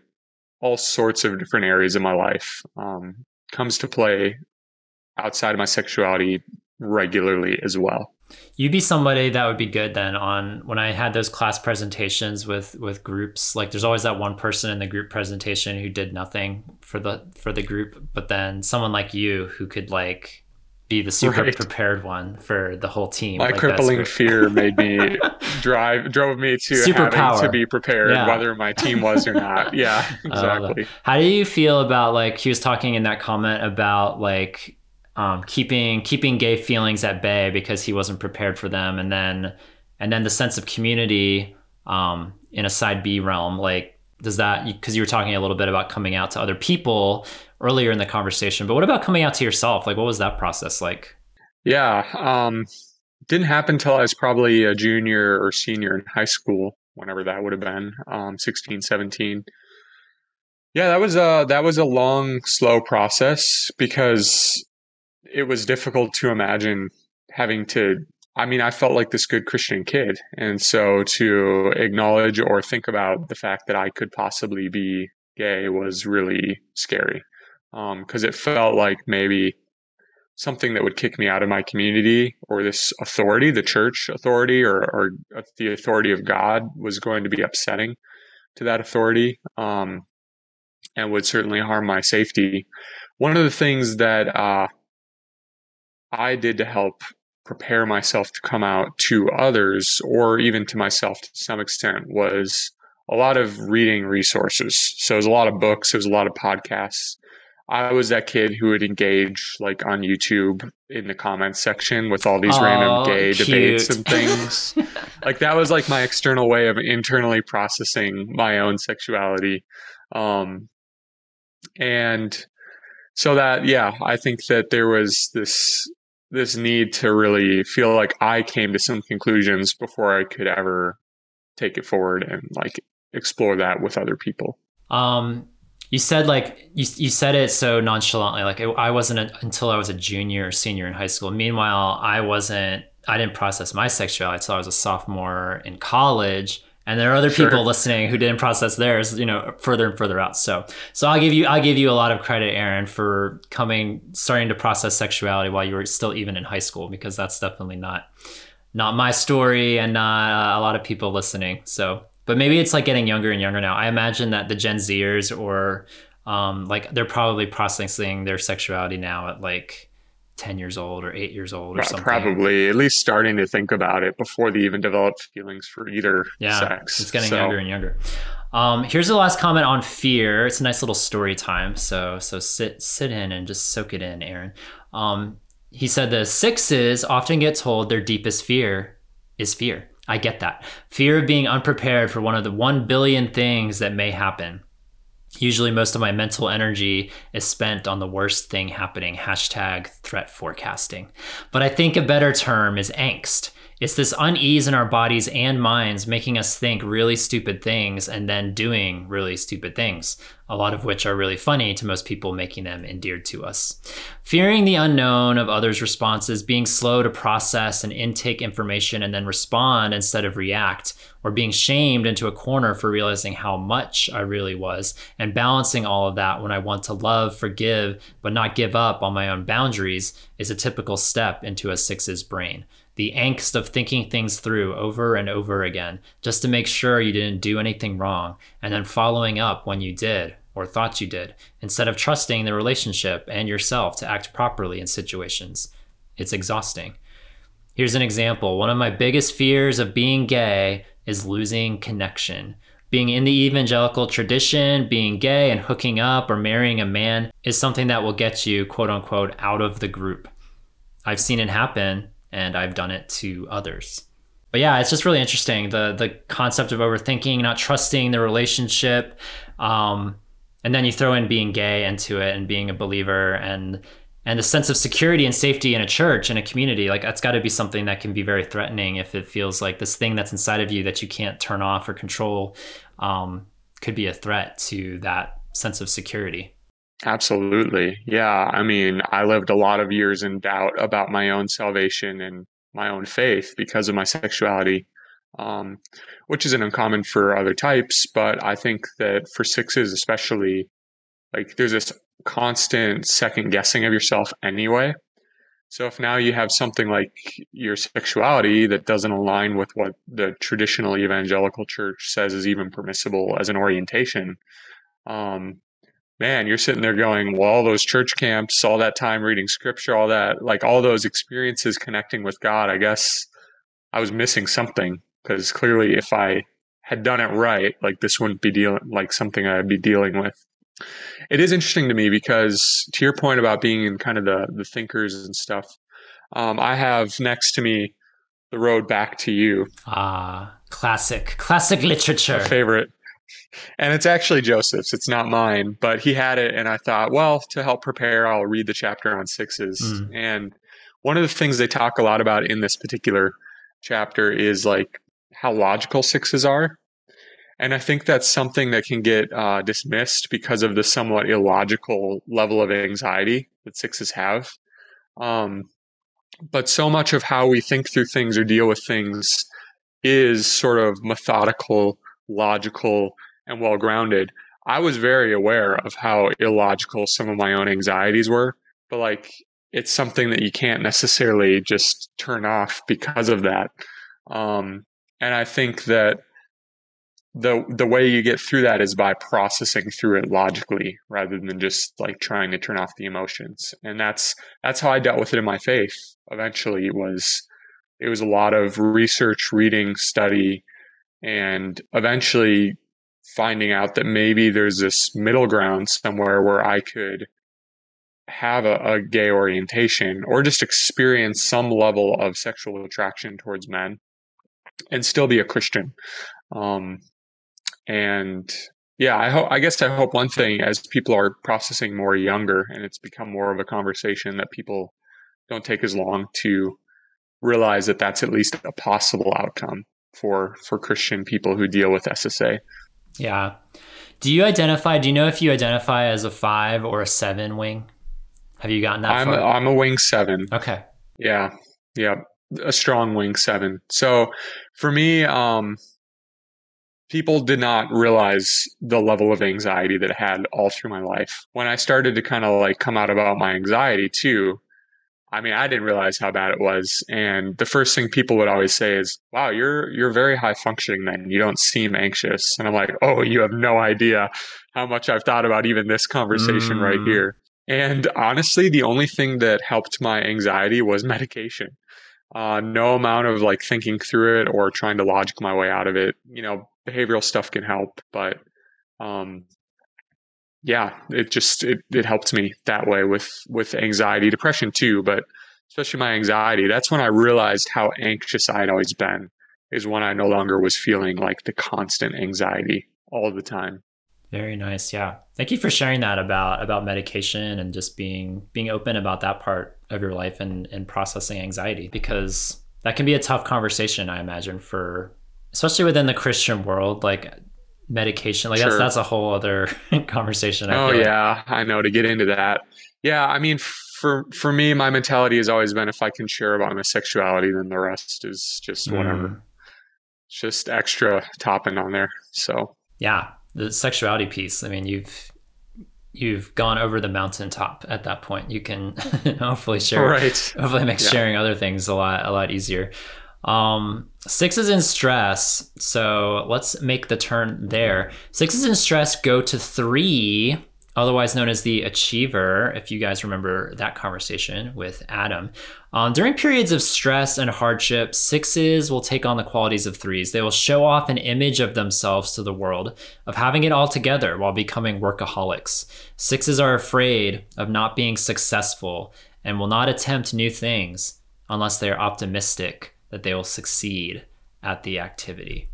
all sorts of different areas of my life. Um, comes to play outside of my sexuality regularly as well. You'd be somebody that would be good then on when I had those class presentations with with groups. Like there's always that one person in the group presentation who did nothing for the for the group, but then someone like you who could like be the super right. prepared one for the whole team. My like crippling fear made me *laughs* drive drove me to super having power. to be prepared, yeah. whether my team was or not. *laughs* Yeah, exactly. How do you feel about like he was talking in that comment about like um, keeping keeping gay feelings at bay because he wasn't prepared for them, and then and then the sense of community um, in a side B realm, like does that because you were talking a little bit about coming out to other people earlier in the conversation. But what about coming out to yourself? Like, what was that process like? Yeah, um, didn't happen until I was probably a junior or senior in high school, whenever that would have been, um, 16, 17. Yeah, that was a that was a long, slow process because it was difficult to imagine having to. I mean, I felt like this good Christian kid, and so to acknowledge or think about the fact that I could possibly be gay was really scary. because um, it felt like maybe something that would kick me out of my community or this authority, the church authority or, or the authority of God was going to be upsetting to that authority um, and would certainly harm my safety. One of the things that uh, I did to help prepare myself to come out to others or even to myself to some extent was a lot of reading resources. So it was a lot of books, it was a lot of podcasts. I was that kid who would engage like on YouTube in the comments section with all these oh, random gay cute. debates and things. *laughs* like that was like my external way of internally processing my own sexuality. Um, and so that yeah, I think that there was this this need to really feel like I came to some conclusions before I could ever take it forward and like explore that with other people. Um you said like you, you said it so nonchalantly like it, i wasn't a, until i was a junior or senior in high school meanwhile i wasn't i didn't process my sexuality until i was a sophomore in college and there are other sure. people listening who didn't process theirs you know further and further out so so i'll give you i'll give you a lot of credit aaron for coming starting to process sexuality while you were still even in high school because that's definitely not not my story and not uh, a lot of people listening so but maybe it's like getting younger and younger now. I imagine that the Gen Zers or um, like they're probably processing their sexuality now at like 10 years old or 8 years old or something. Probably at least starting to think about it before they even develop feelings for either yeah, sex. It's getting so. younger and younger. Um, here's the last comment on fear. It's a nice little story time. So so sit sit in and just soak it in, Aaron. Um, he said the sixes often get told their deepest fear is fear. I get that. Fear of being unprepared for one of the 1 billion things that may happen. Usually, most of my mental energy is spent on the worst thing happening. Hashtag threat forecasting. But I think a better term is angst. It's this unease in our bodies and minds making us think really stupid things and then doing really stupid things, a lot of which are really funny to most people, making them endeared to us. Fearing the unknown of others' responses, being slow to process and intake information and then respond instead of react, or being shamed into a corner for realizing how much I really was, and balancing all of that when I want to love, forgive, but not give up on my own boundaries is a typical step into a six's brain the angst of thinking things through over and over again just to make sure you didn't do anything wrong, and then following up when you did or thought you did, instead of trusting the relationship and yourself to act properly in situations. It's exhausting. Here's an example one of my biggest fears of being gay is losing connection. Being in the evangelical tradition, being gay and hooking up or marrying a man is something that will get you, quote unquote, out of the group. I've seen it happen and I've done it to others. But yeah, it's just really interesting the the concept of overthinking, not trusting the relationship, um, and then you throw in being gay into it and being a believer and and the sense of security and safety in a church and a community like that's got to be something that can be very threatening if it feels like this thing that's inside of you that you can't turn off or control um, could be a threat to that sense of security Absolutely. Yeah. I mean, I lived a lot of years in doubt about my own salvation and my own faith because of my sexuality, um, which isn't uncommon for other types. But I think that for sixes, especially, like there's this constant second guessing of yourself anyway. So if now you have something like your sexuality that doesn't align with what the traditional evangelical church says is even permissible as an orientation, um, man, you're sitting there going, well, all those church camps, all that time reading scripture, all that, like all those experiences connecting with God, I guess I was missing something because clearly if I had done it right, like this wouldn't be dealing like something I'd be dealing with. It is interesting to me because to your point about being in kind of the the thinkers and stuff, um, I have next to me the road back to you. Ah, classic, classic literature. favorite and it's actually Joseph's. It's not mine, but he had it, and I thought, well, to help prepare, I'll read the chapter on sixes. Mm. And one of the things they talk a lot about in this particular chapter is like how logical sixes are. And I think that's something that can get uh, dismissed because of the somewhat illogical level of anxiety that sixes have. Um, but so much of how we think through things or deal with things is sort of methodical logical, and well grounded. I was very aware of how illogical some of my own anxieties were, but like it's something that you can't necessarily just turn off because of that. Um, and I think that the the way you get through that is by processing through it logically rather than just like trying to turn off the emotions. And that's that's how I dealt with it in my faith. Eventually, it was it was a lot of research, reading, study, and eventually finding out that maybe there's this middle ground somewhere where I could have a, a, gay orientation or just experience some level of sexual attraction towards men and still be a Christian. Um, and yeah, I hope, I guess I hope one thing as people are processing more younger and it's become more of a conversation that people don't take as long to realize that that's at least a possible outcome for, for Christian people who deal with SSA. Yeah. Do you identify, do you know if you identify as a five or a seven wing? Have you gotten that I'm, far? A, I'm a wing seven. Okay. Yeah. Yeah. A strong wing seven. So for me, um, people did not realize the level of anxiety that I had all through my life. When I started to kind of like come out about my anxiety too, I mean, I didn't realize how bad it was. And the first thing people would always say is, "Wow, you're you're very high functioning then. You don't seem anxious." And I'm like, "Oh, you have no idea how much I've thought about even this conversation mm. right here." And honestly, the only thing that helped my anxiety was *laughs* medication. Uh, no amount of like thinking through it or trying to logic my way out of it. You know, behavioral stuff can help, but um, yeah, it just it, it helped me that way with with anxiety, depression too, but especially my anxiety. That's when I realized how anxious I had always been. Is when I no longer was feeling like the constant anxiety all the time. Very nice. Yeah. Thank you for sharing that about about medication and just being being open about that part of your life and and processing anxiety because that can be a tough conversation, I imagine, for especially within the Christian world, like medication. Like sure. that's that's a whole other *laughs* conversation. I oh yeah, like. I know to get into that. Yeah, I mean for for me, my mentality has always been if I can share about my sexuality, then the rest is just whatever. Mm. It's just extra topping on there. So yeah, the sexuality piece. I mean, you've you've gone over the mountaintop at that point. You can *laughs* hopefully share. Right. Hopefully, makes yeah. sharing other things a lot a lot easier. Um, six is in stress, so let's make the turn there. Six is in stress. Go to three otherwise known as the achiever, if you guys remember that conversation with Adam. Um, during periods of stress and hardship, sixes will take on the qualities of threes. They will show off an image of themselves to the world, of having it all together while becoming workaholics. Sixes are afraid of not being successful and will not attempt new things unless they are optimistic that they will succeed at the activity.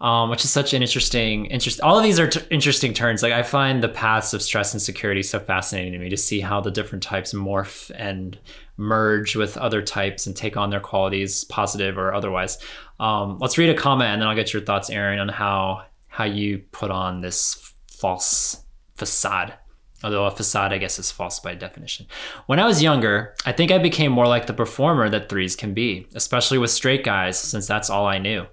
Um, which is such an interesting interest all of these are t- interesting turns. Like i find the paths of stress and security so fascinating to me to see how the different types morph and merge with other types and take on their qualities positive or otherwise. Um, let's read a comment and then i'll get your thoughts aaron on how how you put on this false facade although a facade i guess is false by definition when i was younger i think i became more like the performer that threes can be especially with straight guys since that's all i knew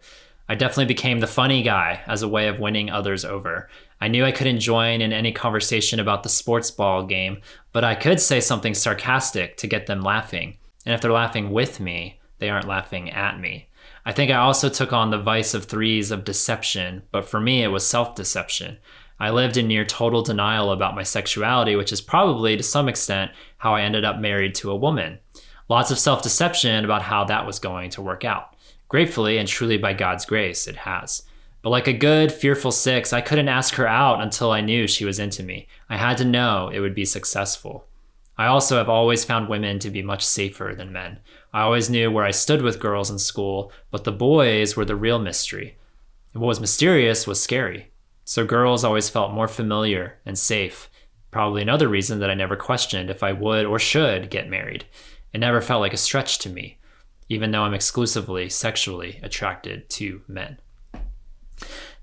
I definitely became the funny guy as a way of winning others over. I knew I couldn't join in any conversation about the sports ball game, but I could say something sarcastic to get them laughing. And if they're laughing with me, they aren't laughing at me. I think I also took on the vice of threes of deception, but for me, it was self deception. I lived in near total denial about my sexuality, which is probably to some extent how I ended up married to a woman. Lots of self deception about how that was going to work out. Gratefully and truly by God's grace, it has. But like a good, fearful six, I couldn't ask her out until I knew she was into me. I had to know it would be successful. I also have always found women to be much safer than men. I always knew where I stood with girls in school, but the boys were the real mystery. And what was mysterious was scary. So girls always felt more familiar and safe. Probably another reason that I never questioned if I would or should get married. It never felt like a stretch to me even though I'm exclusively sexually attracted to men.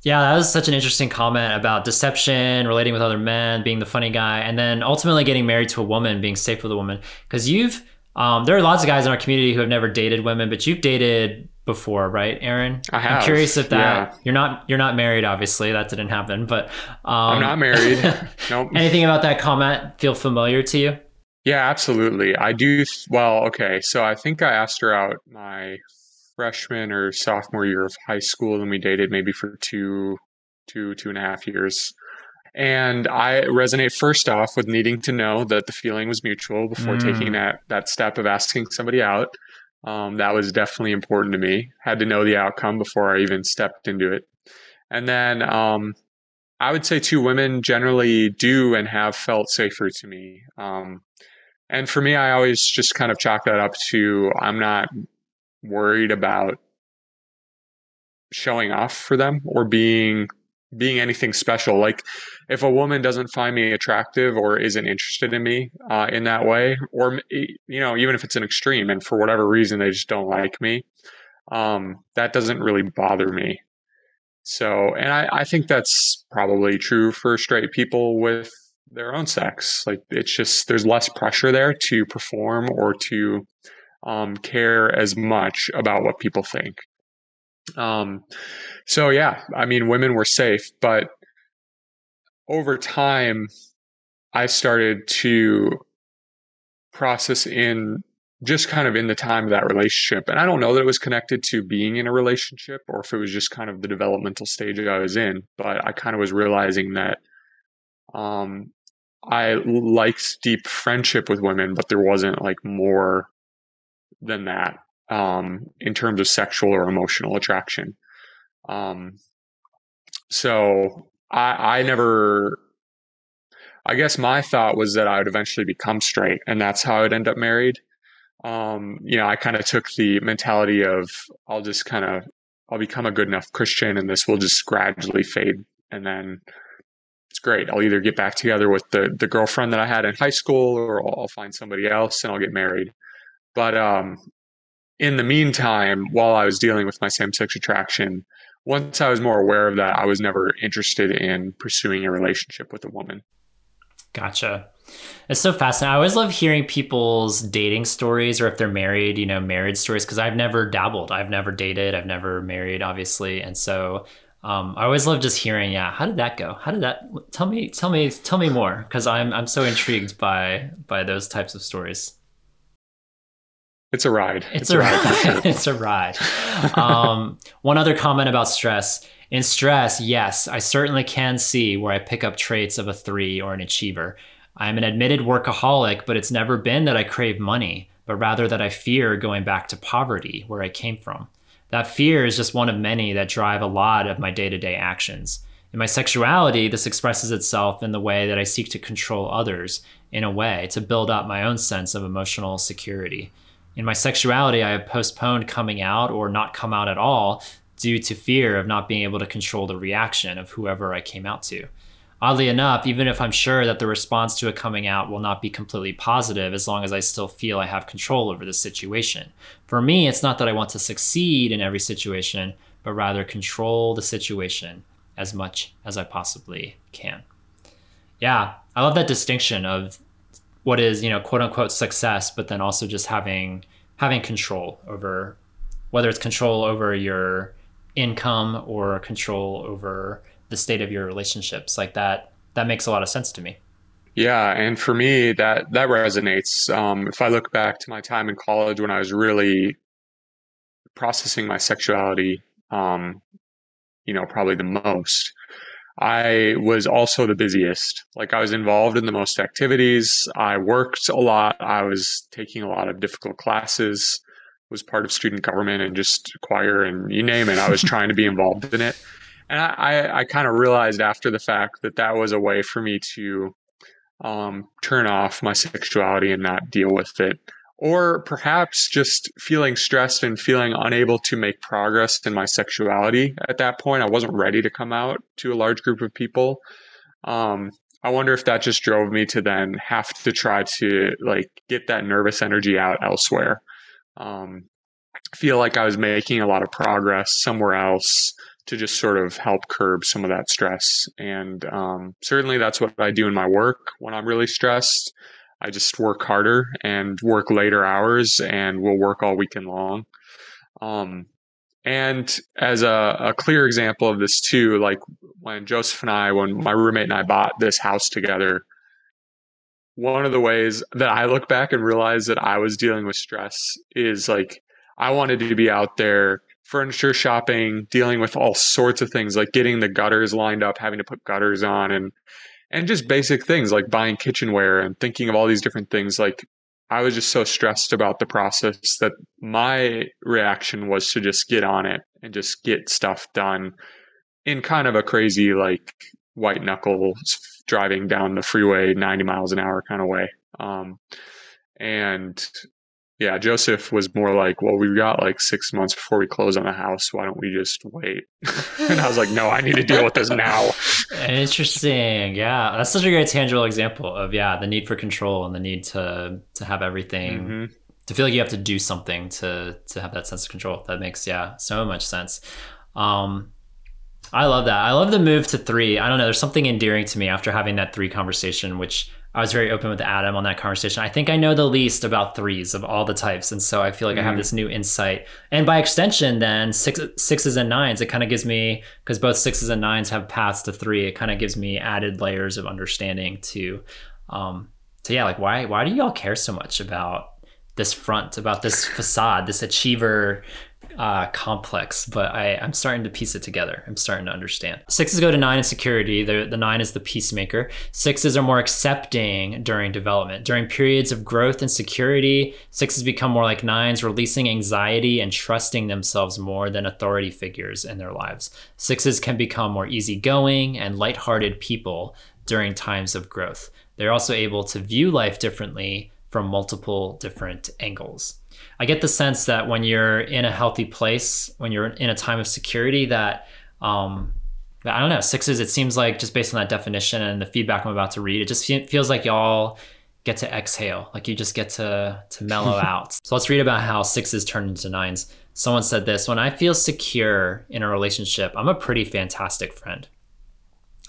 Yeah, that was such an interesting comment about deception, relating with other men, being the funny guy, and then ultimately getting married to a woman, being safe with a woman. Because you've, um, there are lots of guys in our community who have never dated women, but you've dated before, right, Aaron? I have. I'm curious if that yeah. you're not you're not married. Obviously, that didn't happen. But um, I'm not married. *laughs* nope. anything about that comment feel familiar to you? Yeah, absolutely. I do. Well, okay. So I think I asked her out my freshman or sophomore year of high school, and we dated maybe for two, two, two and a half years. And I resonate first off with needing to know that the feeling was mutual before Mm. taking that that step of asking somebody out. Um, that was definitely important to me. Had to know the outcome before I even stepped into it. And then um, I would say two women generally do and have felt safer to me. Um, and for me, I always just kind of chalk that up to I'm not worried about showing off for them or being being anything special. Like if a woman doesn't find me attractive or isn't interested in me uh, in that way, or you know, even if it's an extreme and for whatever reason they just don't like me, um, that doesn't really bother me. So, and I, I think that's probably true for straight people with their own sex. Like it's just there's less pressure there to perform or to um, care as much about what people think. Um, so yeah, I mean, women were safe, but over time, I started to process in just kind of in the time of that relationship. And I don't know that it was connected to being in a relationship or if it was just kind of the developmental stage I was in, but I kind of was realizing that um, I liked deep friendship with women, but there wasn't like more than that um, in terms of sexual or emotional attraction. Um, so I, I never, I guess my thought was that I would eventually become straight and that's how I'd end up married. Um, you know, I kind of took the mentality of I'll just kind of, I'll become a good enough Christian and this will just gradually fade. And then it's great. I'll either get back together with the, the girlfriend that I had in high school or I'll find somebody else and I'll get married. But, um, in the meantime, while I was dealing with my same sex attraction, once I was more aware of that, I was never interested in pursuing a relationship with a woman. Gotcha. It's so fascinating. I always love hearing people's dating stories or if they're married, you know, marriage stories, because I've never dabbled. I've never dated. I've never married, obviously. And so um, I always love just hearing, yeah, how did that go? How did that tell me, tell me, tell me more. Cause I'm I'm so intrigued by by those types of stories. It's a ride. It's, a, ride. *laughs* it's a ride. Um, one other comment about stress. In stress, yes, I certainly can see where I pick up traits of a three or an achiever. I'm an admitted workaholic, but it's never been that I crave money, but rather that I fear going back to poverty where I came from. That fear is just one of many that drive a lot of my day to day actions. In my sexuality, this expresses itself in the way that I seek to control others in a way to build up my own sense of emotional security. In my sexuality, I have postponed coming out or not come out at all due to fear of not being able to control the reaction of whoever I came out to. Oddly enough, even if I'm sure that the response to a coming out will not be completely positive as long as I still feel I have control over the situation. For me, it's not that I want to succeed in every situation, but rather control the situation as much as I possibly can. Yeah, I love that distinction of what is, you know, quote unquote success, but then also just having having control over whether it's control over your income or control over the state of your relationships like that that makes a lot of sense to me Yeah, and for me, that that resonates. Um, if I look back to my time in college when I was really processing my sexuality, um, you know, probably the most, I was also the busiest. Like I was involved in the most activities. I worked a lot. I was taking a lot of difficult classes. Was part of student government and just choir and you name it. I was *laughs* trying to be involved in it, and I I, I kind of realized after the fact that that was a way for me to um, turn off my sexuality and not deal with it. Or perhaps just feeling stressed and feeling unable to make progress in my sexuality at that point. I wasn't ready to come out to a large group of people. Um, I wonder if that just drove me to then have to try to like get that nervous energy out elsewhere. Um, feel like I was making a lot of progress somewhere else to just sort of help curb some of that stress. And um, certainly that's what I do in my work when I'm really stressed. I just work harder and work later hours and we'll work all weekend long. Um, And as a, a clear example of this too, like when Joseph and I, when my roommate and I bought this house together, one of the ways that I look back and realize that I was dealing with stress is like I wanted to be out there furniture shopping, dealing with all sorts of things like getting the gutters lined up, having to put gutters on and and just basic things like buying kitchenware and thinking of all these different things like I was just so stressed about the process that my reaction was to just get on it and just get stuff done in kind of a crazy like white knuckle driving down the freeway 90 miles an hour kind of way. Um, and yeah, Joseph was more like, well, we've got like six months before we close on the house. Why don't we just wait? *laughs* and I was like, no, I need to deal with this now. *laughs* Interesting. Yeah. That's such a great tangible example of, yeah, the need for control and the need to, to have everything, mm-hmm. to feel like you have to do something to, to have that sense of control. That makes, yeah, so much sense. Um, I love that. I love the move to three. I don't know. There's something endearing to me after having that three conversation, which I was very open with Adam on that conversation. I think I know the least about threes of all the types, and so I feel like mm-hmm. I have mm-hmm. this new insight. And by extension, then six, sixes and nines, it kind of gives me because both sixes and nines have paths to three. It kind of gives me added layers of understanding to, um, to yeah, like why why do y'all care so much about this front, about this facade, this achiever uh, complex, but I, I'm starting to piece it together. I'm starting to understand. Sixes go to nine in security. The, the nine is the peacemaker. Sixes are more accepting during development. During periods of growth and security, sixes become more like nines, releasing anxiety and trusting themselves more than authority figures in their lives. Sixes can become more easygoing and lighthearted people during times of growth. They're also able to view life differently from multiple different angles. I get the sense that when you're in a healthy place, when you're in a time of security, that um, I don't know sixes. It seems like just based on that definition and the feedback I'm about to read, it just feels like y'all get to exhale, like you just get to to mellow *laughs* out. So let's read about how sixes turn into nines. Someone said this: When I feel secure in a relationship, I'm a pretty fantastic friend.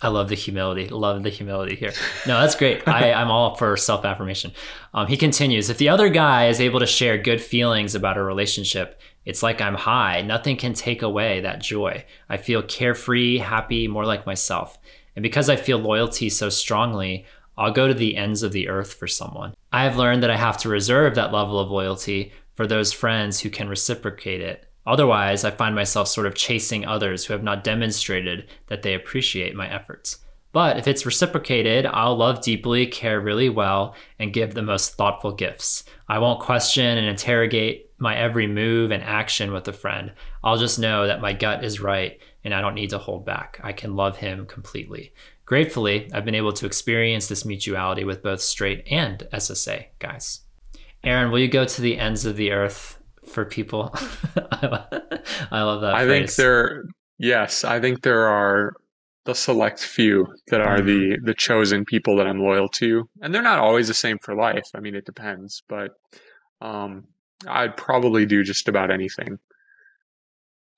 I love the humility. Love the humility here. No, that's great. I, *laughs* I'm all for self affirmation. Um, he continues If the other guy is able to share good feelings about a relationship, it's like I'm high. Nothing can take away that joy. I feel carefree, happy, more like myself. And because I feel loyalty so strongly, I'll go to the ends of the earth for someone. I have learned that I have to reserve that level of loyalty for those friends who can reciprocate it. Otherwise, I find myself sort of chasing others who have not demonstrated that they appreciate my efforts. But if it's reciprocated, I'll love deeply, care really well, and give the most thoughtful gifts. I won't question and interrogate my every move and action with a friend. I'll just know that my gut is right and I don't need to hold back. I can love him completely. Gratefully, I've been able to experience this mutuality with both straight and SSA guys. Aaron, will you go to the ends of the earth for people. *laughs* I love that. I phrase. think there, yes, I think there are the select few that are mm-hmm. the the chosen people that I'm loyal to, and they're not always the same for life. I mean, it depends, but um, I'd probably do just about anything,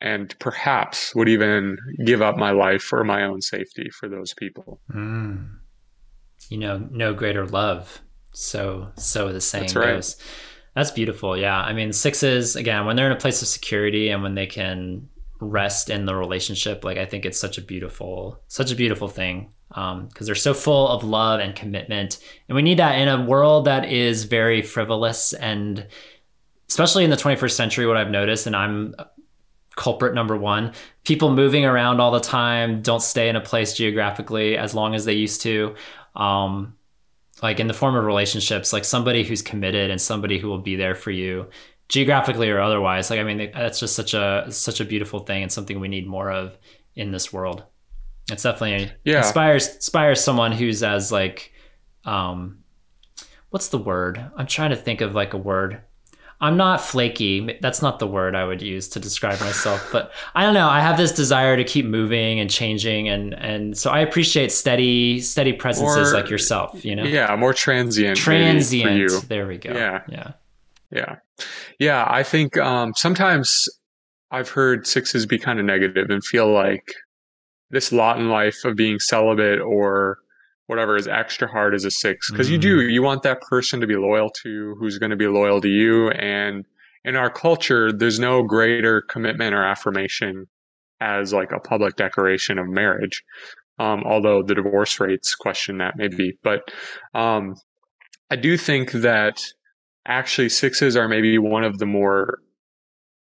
and perhaps would even give up my life for my own safety for those people. Mm. You know, no greater love. So, so the saying right. goes. That's beautiful. Yeah. I mean, sixes, again, when they're in a place of security and when they can rest in the relationship, like I think it's such a beautiful, such a beautiful thing because um, they're so full of love and commitment. And we need that in a world that is very frivolous and especially in the 21st century, what I've noticed, and I'm culprit number one people moving around all the time don't stay in a place geographically as long as they used to um, like in the form of relationships, like somebody who's committed and somebody who will be there for you geographically or otherwise. Like, I mean, that's just such a, such a beautiful thing and something we need more of in this world. It's definitely yeah. inspires, inspires someone who's as like, um, what's the word? I'm trying to think of like a word I'm not flaky. That's not the word I would use to describe myself, but I don't know. I have this desire to keep moving and changing, and and so I appreciate steady steady presences more, like yourself. You know, yeah, more transient. Transient. There we go. Yeah, yeah, yeah, yeah. I think um, sometimes I've heard sixes be kind of negative and feel like this lot in life of being celibate or whatever is extra hard as a six because mm-hmm. you do mm. you want that person to be loyal to who's going to be loyal to you and in our culture, there's no greater commitment or affirmation as like a public declaration of marriage. Um, although the divorce rates question that maybe, but um, I do think that actually sixes are maybe one of the more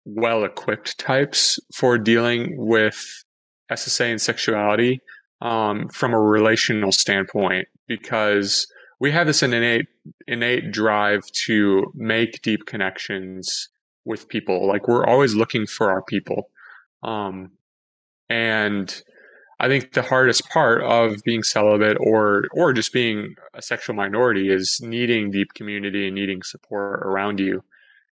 well equipped types for dealing with SSA and sexuality um, from a relational standpoint because we have this innate innate drive to make deep connections with people. Like we're always looking for our people, um, and I think the hardest part of being celibate or or just being a sexual minority is needing deep community and needing support around you.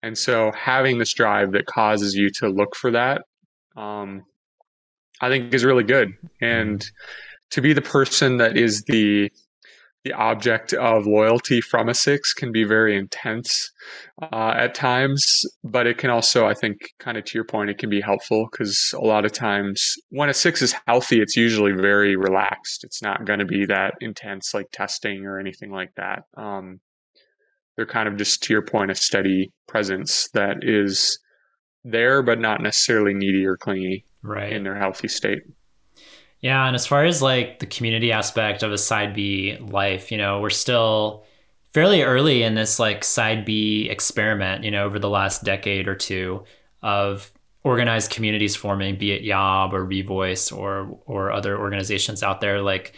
And so having this drive that causes you to look for that, um, I think is really good. And to be the person that is the the object of loyalty from a six can be very intense uh, at times, but it can also, I think, kind of to your point, it can be helpful because a lot of times when a six is healthy, it's usually very relaxed. It's not going to be that intense, like testing or anything like that. Um, they're kind of just to your point, a steady presence that is there, but not necessarily needy or clingy right. in their healthy state. Yeah, and as far as like the community aspect of a side B life, you know, we're still fairly early in this like side B experiment, you know, over the last decade or two of organized communities forming, be it Yob or Revoice or or other organizations out there like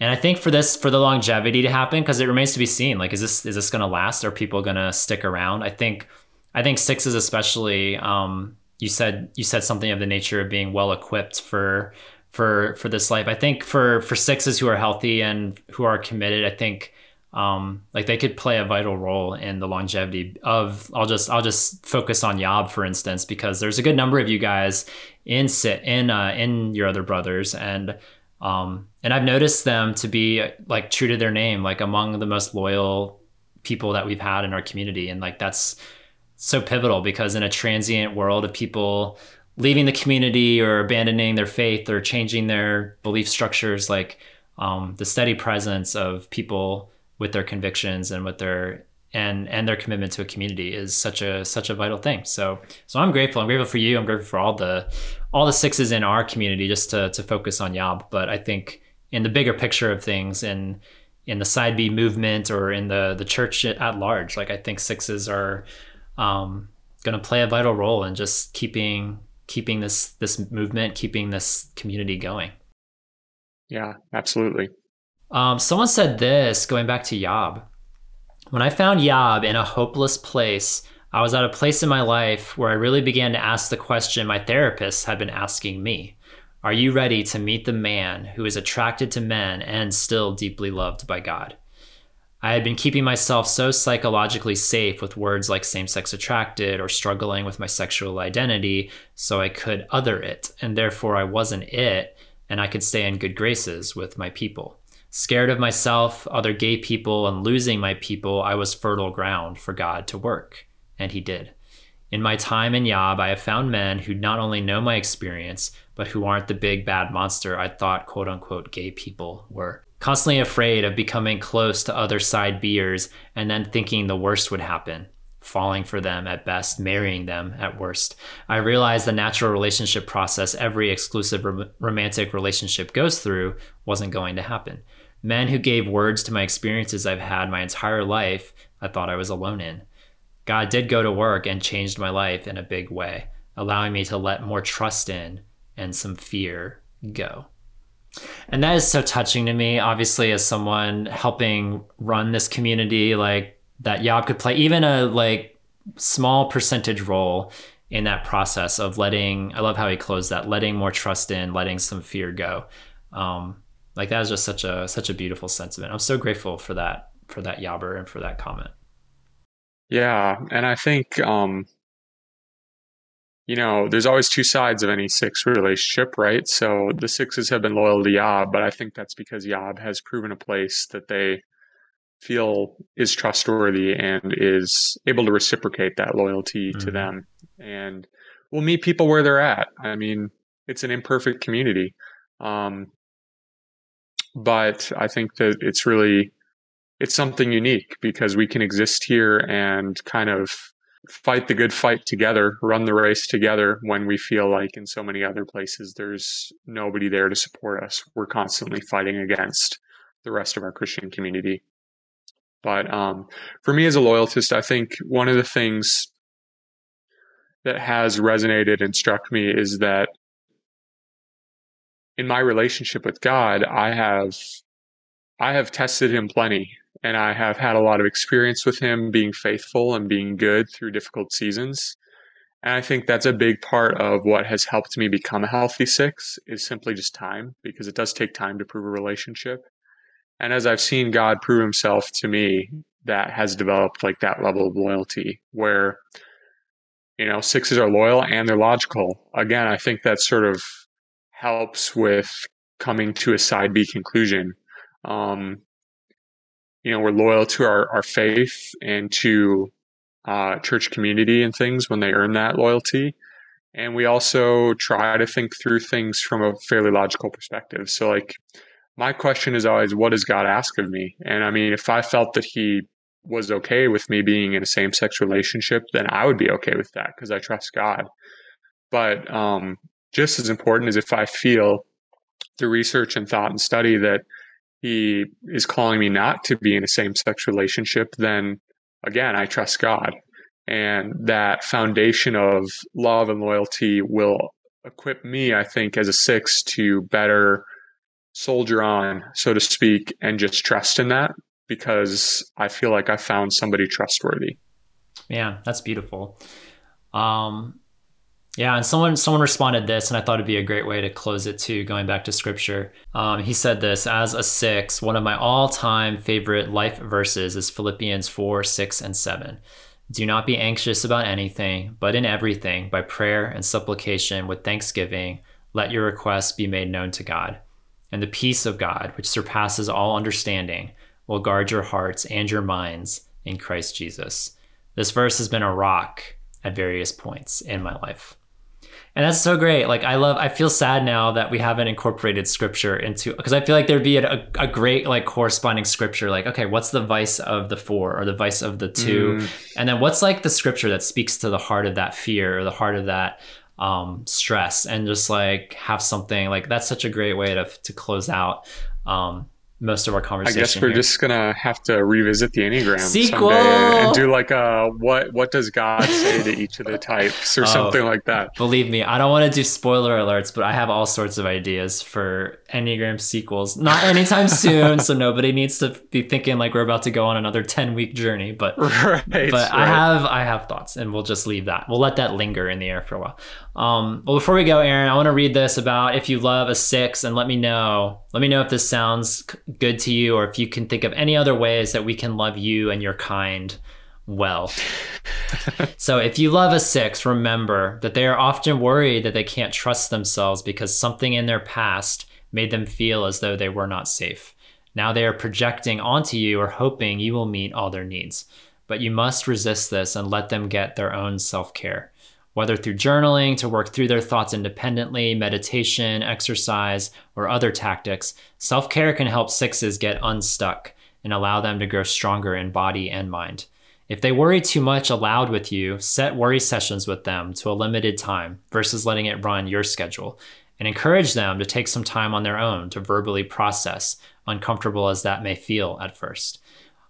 and I think for this for the longevity to happen because it remains to be seen like is this is this going to last are people going to stick around I think I think sixes especially um, you said you said something of the nature of being well equipped for for for this life. I think for for sixes who are healthy and who are committed, I think um, like they could play a vital role in the longevity of. I'll just I'll just focus on Yob for instance because there's a good number of you guys in sit in uh, in your other brothers and. Um, and I've noticed them to be like true to their name, like among the most loyal people that we've had in our community. And like that's so pivotal because in a transient world of people leaving the community or abandoning their faith or changing their belief structures like um, the steady presence of people with their convictions and with their and and their commitment to a community is such a such a vital thing. So so i'm grateful. I'm grateful for you. I'm grateful for all the all the sixes in our community just to to focus on yob. But i think in the bigger picture of things and in the side b movement or in the the church at large like i think sixes are um, going to play a vital role in just keeping keeping this this movement, keeping this community going. Yeah, absolutely. Um, someone said this going back to Yob. When I found Yob in a hopeless place, I was at a place in my life where I really began to ask the question my therapist had been asking me Are you ready to meet the man who is attracted to men and still deeply loved by God? I had been keeping myself so psychologically safe with words like same sex attracted or struggling with my sexual identity so I could other it, and therefore I wasn't it, and I could stay in good graces with my people. Scared of myself, other gay people, and losing my people, I was fertile ground for God to work. And He did. In my time in Yob, I have found men who not only know my experience, but who aren't the big bad monster I thought quote unquote gay people were constantly afraid of becoming close to other side beers and then thinking the worst would happen falling for them at best, marrying them at worst. I realized the natural relationship process every exclusive rom- romantic relationship goes through wasn't going to happen. Men who gave words to my experiences I've had my entire life, I thought I was alone in. God did go to work and changed my life in a big way, allowing me to let more trust in and some fear go. And that is so touching to me, obviously, as someone helping run this community, like that Yob could play even a like small percentage role in that process of letting I love how he closed that, letting more trust in, letting some fear go. Um, like that is just such a such a beautiful sentiment. I'm so grateful for that for that Yobber and for that comment. Yeah, and I think um, you know, there's always two sides of any six relationship, right? So the sixes have been loyal to Yob, but I think that's because Yob has proven a place that they feel is trustworthy and is able to reciprocate that loyalty mm-hmm. to them. And we'll meet people where they're at. I mean, it's an imperfect community. Um, but I think that it's really it's something unique because we can exist here and kind of fight the good fight together, run the race together when we feel like in so many other places there's nobody there to support us. We're constantly fighting against the rest of our Christian community. But um, for me as a loyalist, I think one of the things that has resonated and struck me is that in my relationship with God, I have I have tested him plenty and I have had a lot of experience with him being faithful and being good through difficult seasons. And I think that's a big part of what has helped me become a healthy six is simply just time because it does take time to prove a relationship. And as I've seen God prove himself to me, that has developed like that level of loyalty where, you know, sixes are loyal and they're logical. Again, I think that sort of helps with coming to a side B conclusion. Um, you know, we're loyal to our, our faith and to uh, church community and things when they earn that loyalty. And we also try to think through things from a fairly logical perspective. So, like, my question is always, what does God ask of me? And I mean, if I felt that He was okay with me being in a same sex relationship, then I would be okay with that because I trust God. But um, just as important as if I feel the research and thought and study that he is calling me not to be in a same sex relationship, then again, I trust God. And that foundation of love and loyalty will equip me, I think, as a six to better soldier on, so to speak, and just trust in that because I feel like I found somebody trustworthy. Yeah, that's beautiful. Um, yeah, and someone someone responded this, and I thought it'd be a great way to close it too. Going back to scripture, um, he said this as a six. One of my all-time favorite life verses is Philippians four, six, and seven. Do not be anxious about anything, but in everything, by prayer and supplication with thanksgiving, let your requests be made known to God. And the peace of God, which surpasses all understanding, will guard your hearts and your minds in Christ Jesus. This verse has been a rock at various points in my life and that's so great. Like i love i feel sad now that we haven't incorporated scripture into because i feel like there'd be a, a, great like corresponding scripture like okay what's the vice of the four or the vice of the two? Mm. and then what's like the scripture that speaks to the heart of that fear or the heart of that um, stress? And just like have something like that's such a great way to, to close out um, most of our conversation. I guess we're here. just gonna have to revisit the enneagram Sequel! someday and do like a what what does God say to *laughs* each of the types or oh, something like that. Believe me, I don't want to do spoiler alerts, but I have all sorts of ideas for enneagram sequels. Not anytime *laughs* soon, so nobody needs to be thinking like we're about to go on another ten week journey. But *laughs* right, but right. I have I have thoughts, and we'll just leave that. We'll let that linger in the air for a while. Um, well, before we go, Aaron, I want to read this about if you love a six, and let me know. Let me know if this sounds good to you, or if you can think of any other ways that we can love you and your kind well. *laughs* so, if you love a six, remember that they are often worried that they can't trust themselves because something in their past made them feel as though they were not safe. Now they are projecting onto you or hoping you will meet all their needs. But you must resist this and let them get their own self care whether through journaling to work through their thoughts independently, meditation, exercise, or other tactics, self care can help sixes get unstuck and allow them to grow stronger in body and mind. If they worry too much aloud with you, set worry sessions with them to a limited time versus letting it run your schedule, and encourage them to take some time on their own to verbally process, uncomfortable as that may feel at first.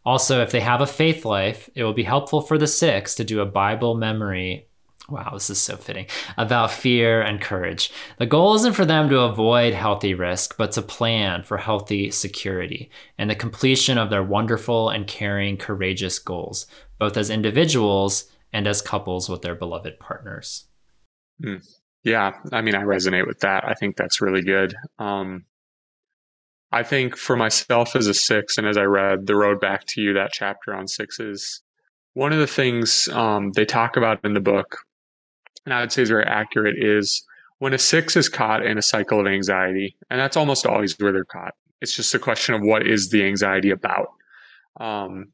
Also, if they have a faith life, it will be helpful for the six to do a Bible memory Wow, this is so fitting. About fear and courage. The goal isn't for them to avoid healthy risk, but to plan for healthy security and the completion of their wonderful and caring, courageous goals, both as individuals and as couples with their beloved partners. Mm. Yeah, I mean, I resonate with that. I think that's really good. Um, I think for myself as a six, and as I read The Road Back to You, that chapter on sixes, one of the things um, they talk about in the book and I would say is very accurate, is when a six is caught in a cycle of anxiety, and that's almost always where they're caught. It's just a question of what is the anxiety about. Um,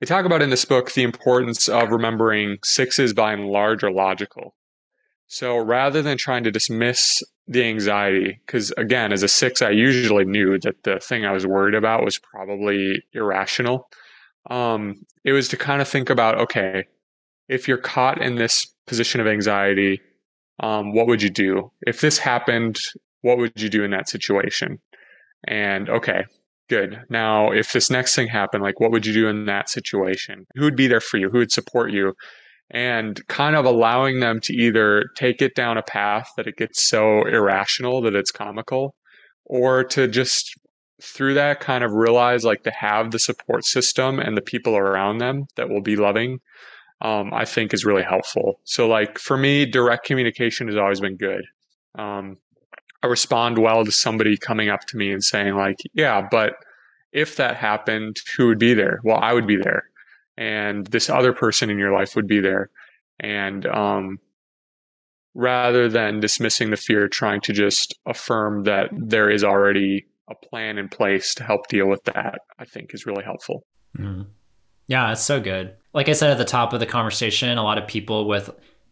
they talk about in this book the importance of remembering sixes by and large are logical. So rather than trying to dismiss the anxiety, because again, as a six, I usually knew that the thing I was worried about was probably irrational. Um, it was to kind of think about, okay, if you're caught in this position of anxiety, um, what would you do? If this happened, what would you do in that situation? And okay, good. Now, if this next thing happened, like what would you do in that situation? Who would be there for you? Who would support you? And kind of allowing them to either take it down a path that it gets so irrational that it's comical, or to just through that kind of realize like to have the support system and the people around them that will be loving um, i think is really helpful so like for me direct communication has always been good um, i respond well to somebody coming up to me and saying like yeah but if that happened who would be there well i would be there and this other person in your life would be there and um, rather than dismissing the fear trying to just affirm that there is already a plan in place to help deal with that, I think is really helpful. Mm. Yeah, it's so good. Like I said at the top of the conversation, a lot of people with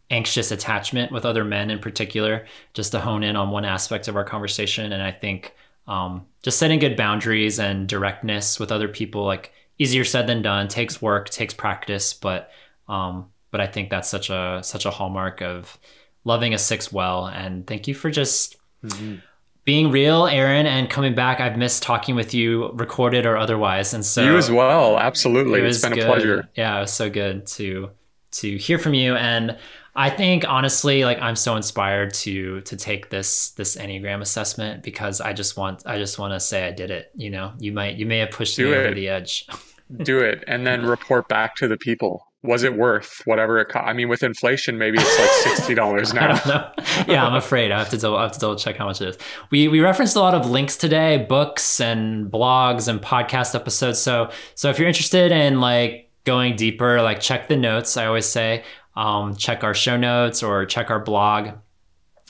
anxious attachment with other men in particular, just to hone in on one aspect of our conversation. And I think um, just setting good boundaries and directness with other people, like easier said than done, takes work, takes practice, but um, but I think that's such a such a hallmark of loving a six well. And thank you for just mm-hmm being real, Aaron, and coming back. I've missed talking with you, recorded or otherwise, and so you as well. Absolutely, it has been good. a pleasure. Yeah, it was so good to to hear from you, and I think honestly, like I'm so inspired to to take this this Enneagram assessment because I just want I just want to say I did it. You know, you might you may have pushed Do me it. over the edge. Do it, and then *laughs* report back to the people was it worth whatever it cost? I mean, with inflation, maybe it's like *laughs* sixty dollars now. yeah, I'm afraid I have to double, I have to double check how much it is. We we referenced a lot of links today, books and blogs and podcast episodes. So so if you're interested in like going deeper, like check the notes. I always say, um, check our show notes or check our blog.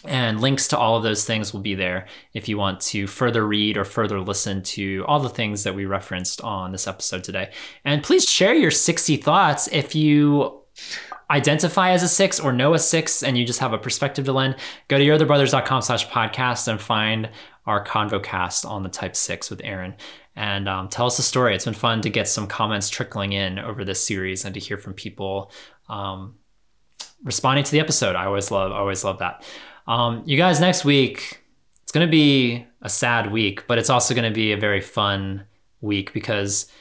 And links to all of those things will be there if you want to further read or further listen to all the things that we referenced on this episode today. And please share your 60 thoughts if you identify as a six or know a six and you just have a perspective to lend. Go to yourotherbrothers.com slash podcast and find our convocast on the type six with Aaron and um, tell us a story. It's been fun to get some comments trickling in over this series and to hear from people um, responding to the episode. I always love, always love that. Um, you guys, next week, it's going to be a sad week, but it's also going to be a very fun week because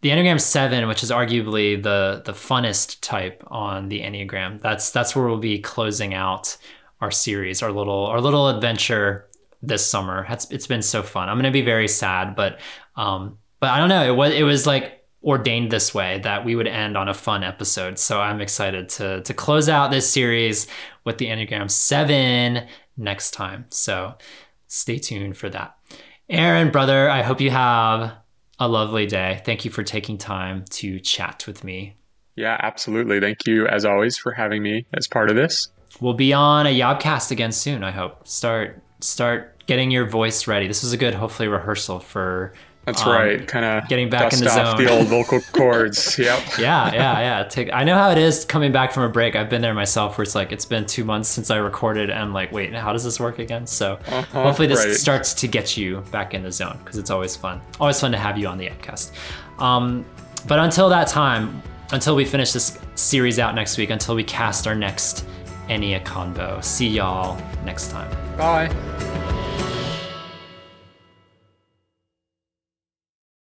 the Enneagram 7, which is arguably the the funnest type on the Enneagram, that's that's where we'll be closing out our series, our little our little adventure this summer. It's, it's been so fun. I'm going to be very sad, but um but I don't know, it was it was like ordained this way that we would end on a fun episode. So I'm excited to to close out this series with the Enneagram 7 next time. So stay tuned for that. Aaron, brother, I hope you have a lovely day. Thank you for taking time to chat with me. Yeah, absolutely. Thank you, as always, for having me as part of this. We'll be on a Yobcast again soon, I hope. Start start getting your voice ready. This was a good, hopefully, rehearsal for that's um, right. Kind of getting back in the zone. the old vocal *laughs* cords. Yep. yeah, yeah, yeah. Take. I know how it is coming back from a break. I've been there myself, where it's like it's been two months since I recorded, and I'm like, wait, how does this work again? So uh-huh, hopefully this right. starts to get you back in the zone because it's always fun. Always fun to have you on the Epcast. Um, but until that time, until we finish this series out next week, until we cast our next Ennea convo. See y'all next time. Bye.